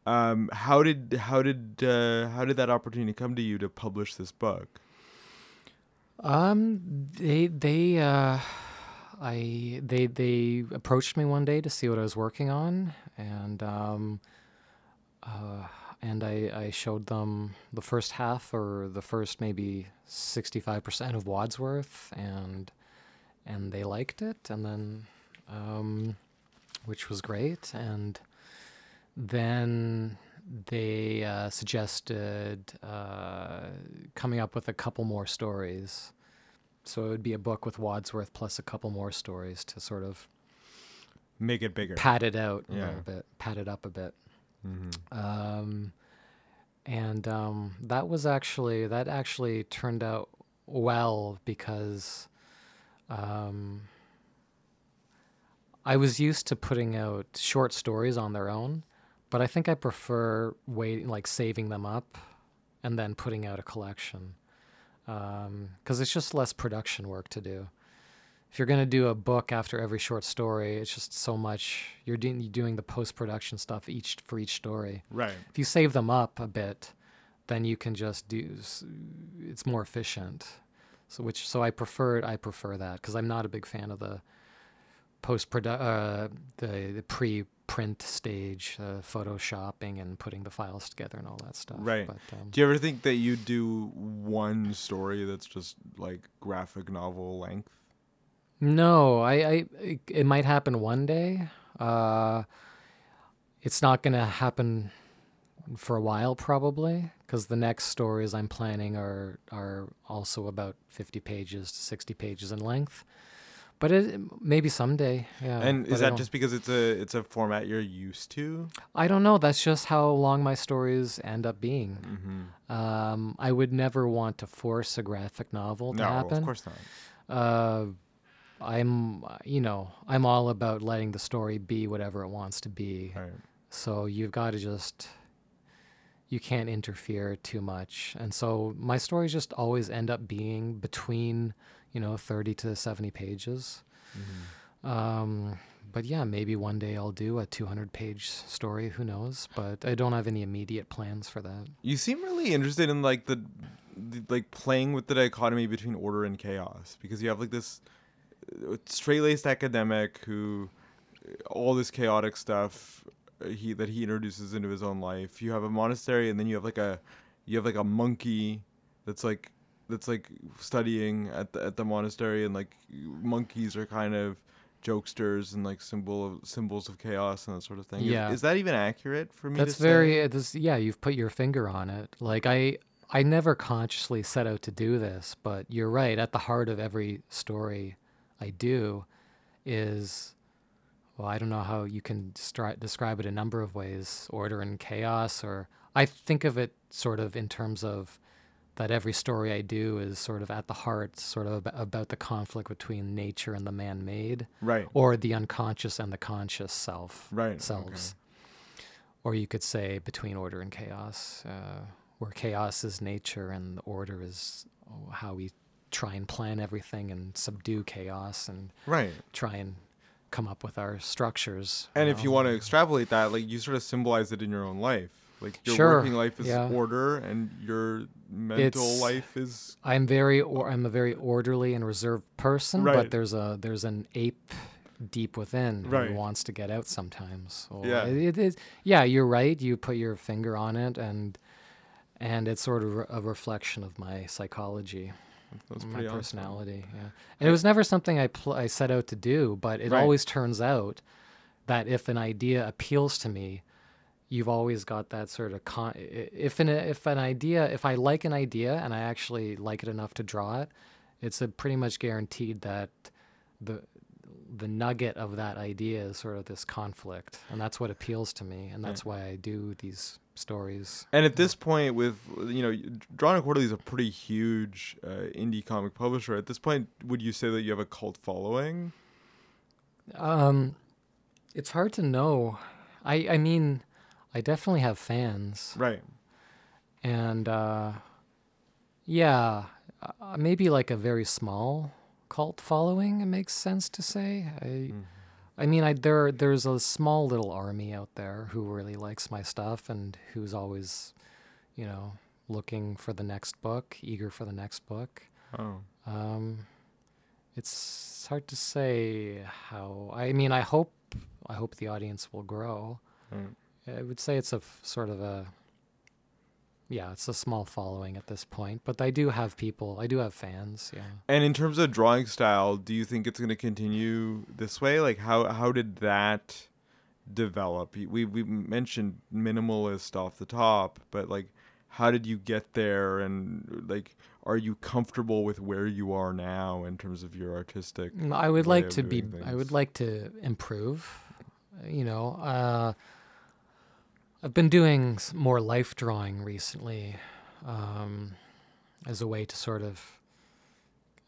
Speaker 2: Um, how did how did uh, how did that opportunity come to you to publish this book?
Speaker 4: Um, they they uh, I they they approached me one day to see what I was working on, and um, uh, and I I showed them the first half or the first maybe sixty five percent of Wadsworth, and and they liked it, and then um, which was great, and then they uh, suggested uh, coming up with a couple more stories. So it would be a book with Wadsworth plus a couple more stories to sort of
Speaker 2: Make it bigger.
Speaker 4: pad it out a
Speaker 2: Yeah.
Speaker 4: little bit, pad it up a bit.
Speaker 2: Hmm
Speaker 4: Um, and um, that was actually that actually turned out well because um, I was used to putting out short stories on their own, but I think I prefer waiting, like saving them up, and then putting out a collection because it's just less production work to do. If you're gonna do a book after every short story, it's just so much. You're doing you're doing the post production stuff each for each story.
Speaker 2: Right.
Speaker 4: If you save them up a bit, then you can just do. It's more efficient. So which so I prefer I prefer that because I'm not a big fan of the post produ uh, the, the pre print stage, uh, photoshopping and putting the files together and all that stuff.
Speaker 2: Right.
Speaker 4: But, um,
Speaker 2: Do you ever think that you do one story that's just like graphic novel length?
Speaker 4: No, I, I it, it might happen one day. Uh, it's not gonna happen for a while probably because the next stories I'm planning are are also about 50 pages to 60 pages in length. But it maybe someday. Yeah.
Speaker 2: and is that just because it's a it's a format you're used to?
Speaker 4: I don't know. That's just how long my stories end up being.
Speaker 2: Mm-hmm.
Speaker 4: Um, I would never want to force a graphic novel to
Speaker 2: No,
Speaker 4: happen.
Speaker 2: of course not.
Speaker 4: uh, I'm, you know, I'm all about letting the story be whatever it wants to be.
Speaker 2: Right.
Speaker 4: So you've got to just, you can't interfere too much. And so my stories just always end up being between, you know, 30 to 70 pages.
Speaker 2: Mm-hmm.
Speaker 4: Um, but yeah, maybe one day I'll do a 200 page story. Who knows? But I don't have any immediate plans for that.
Speaker 2: You seem really interested in like the th- like playing with the dichotomy between order and chaos because you have like this straight-laced academic who all this chaotic stuff uh, he that he introduces into his own life. You have a monastery and then you have like a you have like a monkey that's like that's like studying at the at the monastery and like monkeys are kind of jokesters and like symbol of symbols of chaos and that sort of thing.
Speaker 4: Yeah.
Speaker 2: Is, that even accurate for me?
Speaker 4: That's very uh, this yeah, you've put your finger on it. Like I I never consciously set out to do this, but you're right. At the heart of every story I do is well, I don't know how you can stri- describe it a number of ways, order and chaos or I think of it sort of in terms of that every story I do is sort of at the heart, sort of ab- about the conflict between nature and the man-made,
Speaker 2: right.
Speaker 4: or the unconscious and the conscious self
Speaker 2: Right, okay.
Speaker 4: selves. Or you could say between order and chaos, uh, where chaos is nature and the order is how we try and plan everything and subdue chaos and
Speaker 2: Right.
Speaker 4: try and come up with our structures.
Speaker 2: And if you want to extrapolate that, like you sort of symbolize it in your own life. Like your
Speaker 4: Sure,
Speaker 2: working life is
Speaker 4: yeah.
Speaker 2: order, and your mental
Speaker 4: It's-
Speaker 2: life is
Speaker 4: I'm very or I'm a very orderly and reserved person,
Speaker 2: Right.
Speaker 4: but there's a there's an ape deep within
Speaker 2: Right.
Speaker 4: who wants to get out sometimes. So
Speaker 2: Yeah.
Speaker 4: it, it is yeah, you're right. You put your finger on it and and it's sort of a reflection of my psychology,
Speaker 2: that's
Speaker 4: my
Speaker 2: awesome.
Speaker 4: personality. Yeah, and it was never something I pl- I set out to do, but it
Speaker 2: Right.
Speaker 4: always turns out that if an idea appeals to me, you've always got that sort of con- if an if an idea if I like an idea and I actually like it enough to draw it, it's a pretty much guaranteed that the the nugget of that idea is sort of this conflict, and that's what appeals to me, and that's why I do these stories.
Speaker 2: And at this point, with you know, Drawn and Quarterly is a pretty huge uh, indie comic publisher. At this point, would you say that you have a cult following?
Speaker 4: Um, it's hard to know. I I mean, I definitely have fans,
Speaker 2: Right.
Speaker 4: and uh, yeah, uh, maybe like a very small cult following. It makes sense to say. I, I mean, I there there's a small little army out there who really likes my stuff and who's always, you know, looking for the next book, eager for the next book.
Speaker 2: Oh.
Speaker 4: Um, it's it's hard to say how. I mean, I hope I hope the audience will grow.
Speaker 2: Right.
Speaker 4: I would say it's a f- sort of a yeah, it's a small following at this point, but I do have people. I do have fans. Yeah.
Speaker 2: And in terms of drawing style, do you think it's going to continue this way? Like how how did that develop? We we mentioned minimalist off the top, but like how did you get there and like are you comfortable with where you are now in terms of your artistic
Speaker 4: I would like to be.
Speaker 2: doing
Speaker 4: I would like to improve. You know, uh, I've been doing more life drawing recently, um, as a way to sort of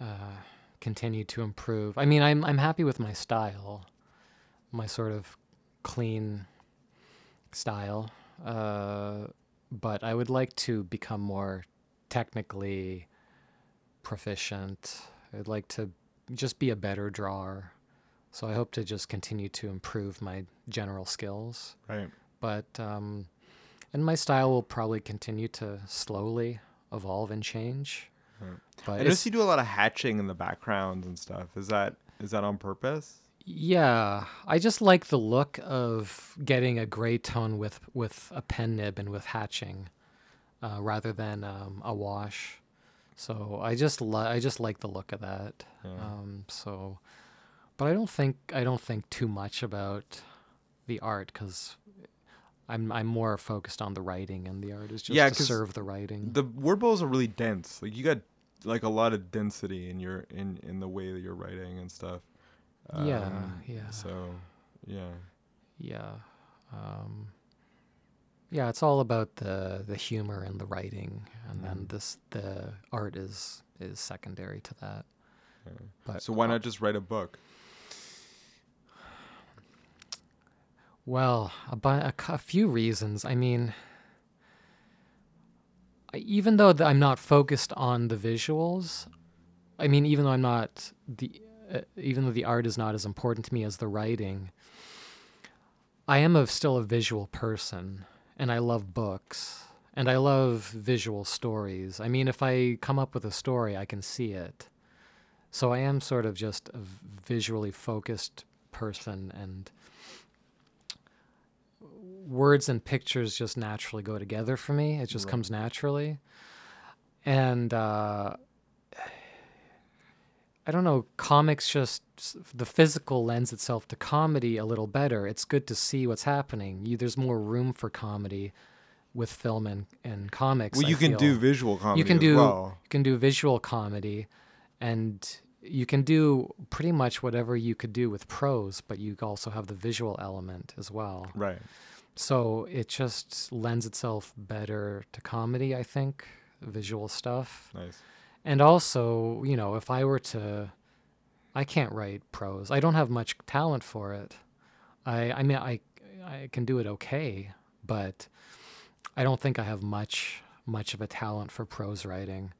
Speaker 4: uh, continue to improve. I mean, I'm I'm happy with my style, my sort of clean style, uh, but I would like to become more technically proficient. I'd like to just be a better drawer. So I hope to just continue to improve my general skills.
Speaker 2: right?
Speaker 4: But um, and my style will probably continue to slowly evolve and change.
Speaker 2: Right.
Speaker 4: But
Speaker 2: I noticed you do a lot of hatching in the backgrounds and stuff. Is that is that on purpose?
Speaker 4: Yeah, I just like the look of getting a gray tone with with a pen nib and with hatching, uh, rather than um, a wash. So I just li- I just like the look of that.
Speaker 2: Yeah.
Speaker 4: Um, so, but I don't think I don't think too much about the art because I'm I'm more focused on the writing, and the art is just
Speaker 2: Yeah,
Speaker 4: to serve the writing.
Speaker 2: The word bowls are really dense. Like you got like a lot of density in your in in the way that you're writing and stuff.
Speaker 4: Yeah,
Speaker 2: Um,
Speaker 4: yeah.
Speaker 2: So, yeah.
Speaker 4: yeah um, yeah it's all about the the humor and the writing and then
Speaker 2: Mhm.
Speaker 4: this the art is is secondary to that
Speaker 2: yeah.
Speaker 4: but
Speaker 2: So why
Speaker 4: uh,
Speaker 2: not just write a book?
Speaker 4: Well a, a, a few reasons i mean even though th- i'm not focused on the visuals i mean even though i'm not the uh, even though the art is not as important to me as the writing i am a, still a visual person and i love books and I love visual stories. I mean, if I come up with a story, I can see it. So I am sort of just a visually focused person, and words and pictures just naturally go together for me. It just
Speaker 2: Right.
Speaker 4: comes naturally. And uh, I don't know, comics just the physical lends itself to comedy a little better. It's good to see what's happening. You, there's more room for comedy with film and, and comics.
Speaker 2: Well,
Speaker 4: I
Speaker 2: you can do visual comedy
Speaker 4: you can
Speaker 2: as
Speaker 4: do
Speaker 2: well.
Speaker 4: you can do visual comedy, and you can do pretty much whatever you could do with prose, but you also have the visual element as well.
Speaker 2: Right.
Speaker 4: So it just lends itself better to comedy, I think, visual stuff.
Speaker 2: Nice.
Speaker 4: And also, you know, if I were to, I can't write prose. I don't have much talent for it. I, I mean, I, I can do it okay, but I don't think I have much, much of a talent for prose writing.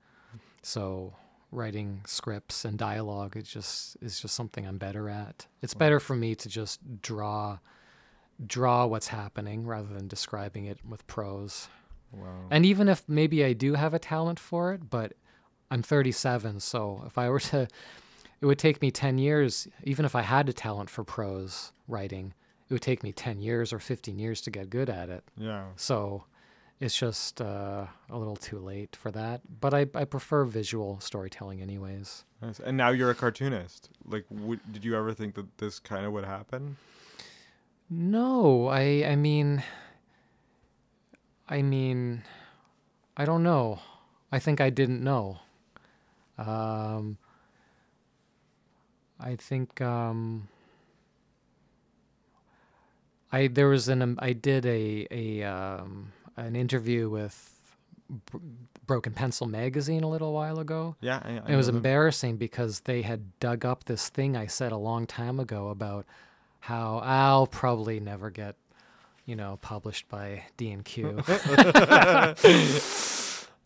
Speaker 4: So writing scripts and dialogue it just is just something I'm better at. It's better for me to just draw, draw what's happening rather than describing it with prose.
Speaker 2: Wow.
Speaker 4: And even if maybe I do have a talent for it, but I'm 37, so if I were to, it would take me 10 years, even if I had a talent for prose writing, it would take me 10 years or 15 years to get good at it.
Speaker 2: Yeah.
Speaker 4: So it's just uh, a little too late for that. But I, I prefer visual storytelling, anyways.
Speaker 2: Nice. And now you're a cartoonist. Like, would, did you ever think that this kind of would happen?
Speaker 4: No, I I mean I mean I don't know. I think I didn't know. Um I think um I there was an um, I did a a um an interview with Br- Broken Pencil magazine a little while ago.
Speaker 2: Yeah. I, I
Speaker 4: It was
Speaker 2: them.
Speaker 4: embarrassing because they had dug up this thing I said a long time ago about how I'll probably never get, you know, published by D and Q. *laughs*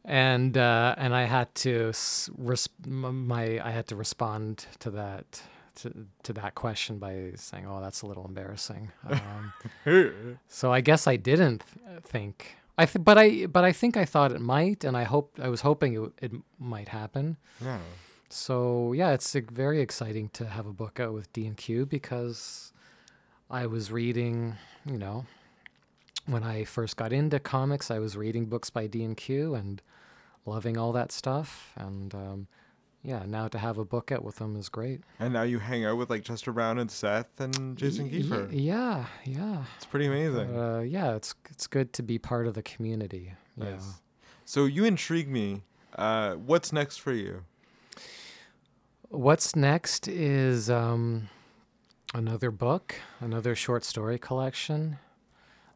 Speaker 4: and uh, and I had to res- my I had to respond to that to, to that question by saying, "Oh, that's a little embarrassing." Um, *laughs* so I guess I didn't th- think. I th- but I but I think I thought it might, and I hope I was hoping it, w- it might happen.
Speaker 2: yeah.
Speaker 4: So yeah, it's uh, very exciting to have a book out with D and Q because I was reading, you know, when I first got into comics, I was reading books by D and Q and loving all that stuff, and um, yeah, now to have a book out with them is great.
Speaker 2: And now you hang out with like Chester Brown and Seth and Jason
Speaker 4: Y-
Speaker 2: Kieffer.
Speaker 4: yeah, yeah,
Speaker 2: It's pretty amazing.
Speaker 4: uh, yeah. It's it's good to be part of the community. Yeah.
Speaker 2: So you intrigue me. Uh, what's next for you?
Speaker 4: What's next is um, another book, another short story collection.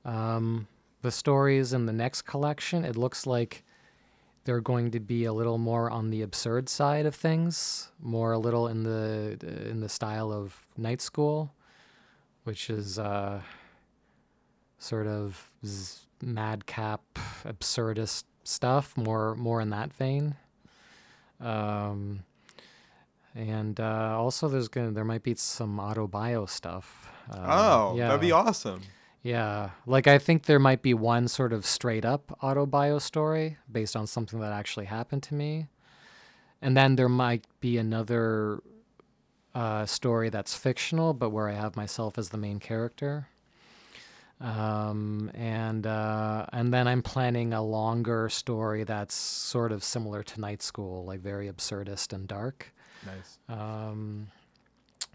Speaker 4: Um, the stories in the next collection, it looks like they're going to be a little more on the absurd side of things, more a little in the in the style of Night School, which is uh, sort of z- madcap, absurdist stuff, more more in that vein. Um, and uh, also, there's gonna there might be some auto bio stuff. Uh,
Speaker 2: oh,
Speaker 4: yeah,
Speaker 2: that'd be awesome.
Speaker 4: yeah. Like I think there might be one sort of straight up auto bio story based on something that actually happened to me, and then there might be another uh, story that's fictional, but where I have myself as the main character. Um, and uh, and then I'm planning a longer story that's sort of similar to Night School, like very absurdist and dark.
Speaker 2: Nice.
Speaker 4: Um,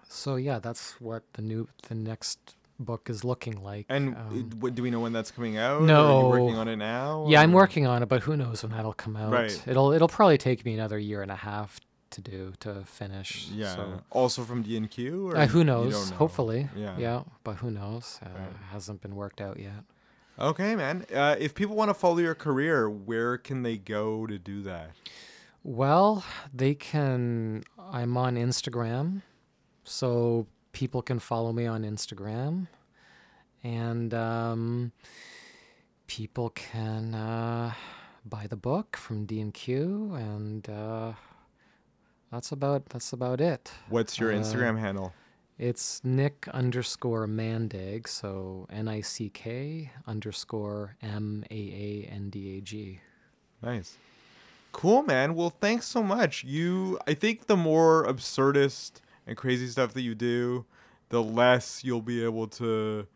Speaker 4: so yeah, that's what the new the next book is looking like.
Speaker 2: And
Speaker 4: um,
Speaker 2: do we know when that's coming out? Or are
Speaker 4: No.
Speaker 2: you working on it now?
Speaker 4: yeah, I'm working on it, but who knows when that'll come out?
Speaker 2: Right.
Speaker 4: It'll it'll probably take me another year and a half to do to finish.
Speaker 2: Yeah.
Speaker 4: So.
Speaker 2: Also from DNQ. Q.
Speaker 4: Uh, who knows?
Speaker 2: know?
Speaker 4: Hopefully.
Speaker 2: Yeah.
Speaker 4: Yeah, but who knows? Uh,
Speaker 2: Right.
Speaker 4: Hasn't been worked out yet.
Speaker 2: Okay, man. Uh, if people want to follow your career, where can they go to do that?
Speaker 4: Well, they can. I'm on Instagram, so people can follow me on Instagram, and um, people can uh, buy the book from D and Q, and uh, that's about that's about it.
Speaker 2: What's your
Speaker 4: Uh,
Speaker 2: Instagram handle?
Speaker 4: It's Nick underscore Maandag, so N I C K underscore M A A N D A G.
Speaker 2: Nice. Cool, man. Well, thanks so much. You, I think the more absurdist and crazy stuff that you do, the less you'll be able to,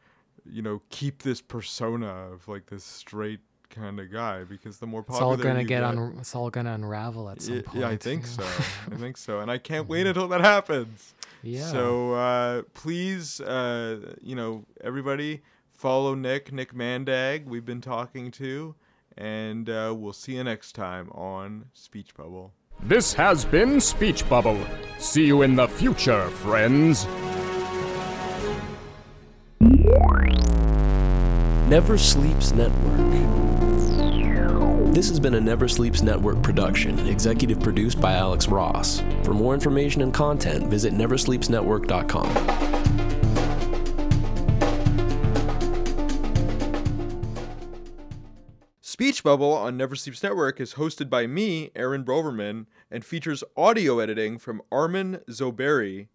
Speaker 2: you know, keep this persona of like this straight kind of guy because the more
Speaker 4: It's all gonna
Speaker 2: you
Speaker 4: get un- it's all gonna unravel at some
Speaker 2: Y-
Speaker 4: point.
Speaker 2: yeah, I think so. I think so, and I *laughs* can't wait until that happens.
Speaker 4: Yeah.
Speaker 2: So uh, please, uh, you know, everybody follow Nick, Nick Maandag. We've been talking to, and uh, we'll see you next time on Speech Bubble.
Speaker 3: This has been Speech Bubble. See you in the future, friends.
Speaker 5: Never Sleeps Network. This has been a Never Sleeps Network production, executive produced by Alex Ross. For more information and content, visit neversleepsnetwork.com.
Speaker 2: Speech Bubble on Never Sleeps Network is hosted by me, Aaron Broverman, and features audio editing from Armin Zoberi.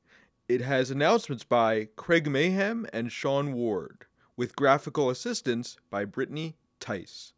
Speaker 2: It has announcements by Craig Mayhem and Sean Ward, with graphical assistance by Brittany Tice.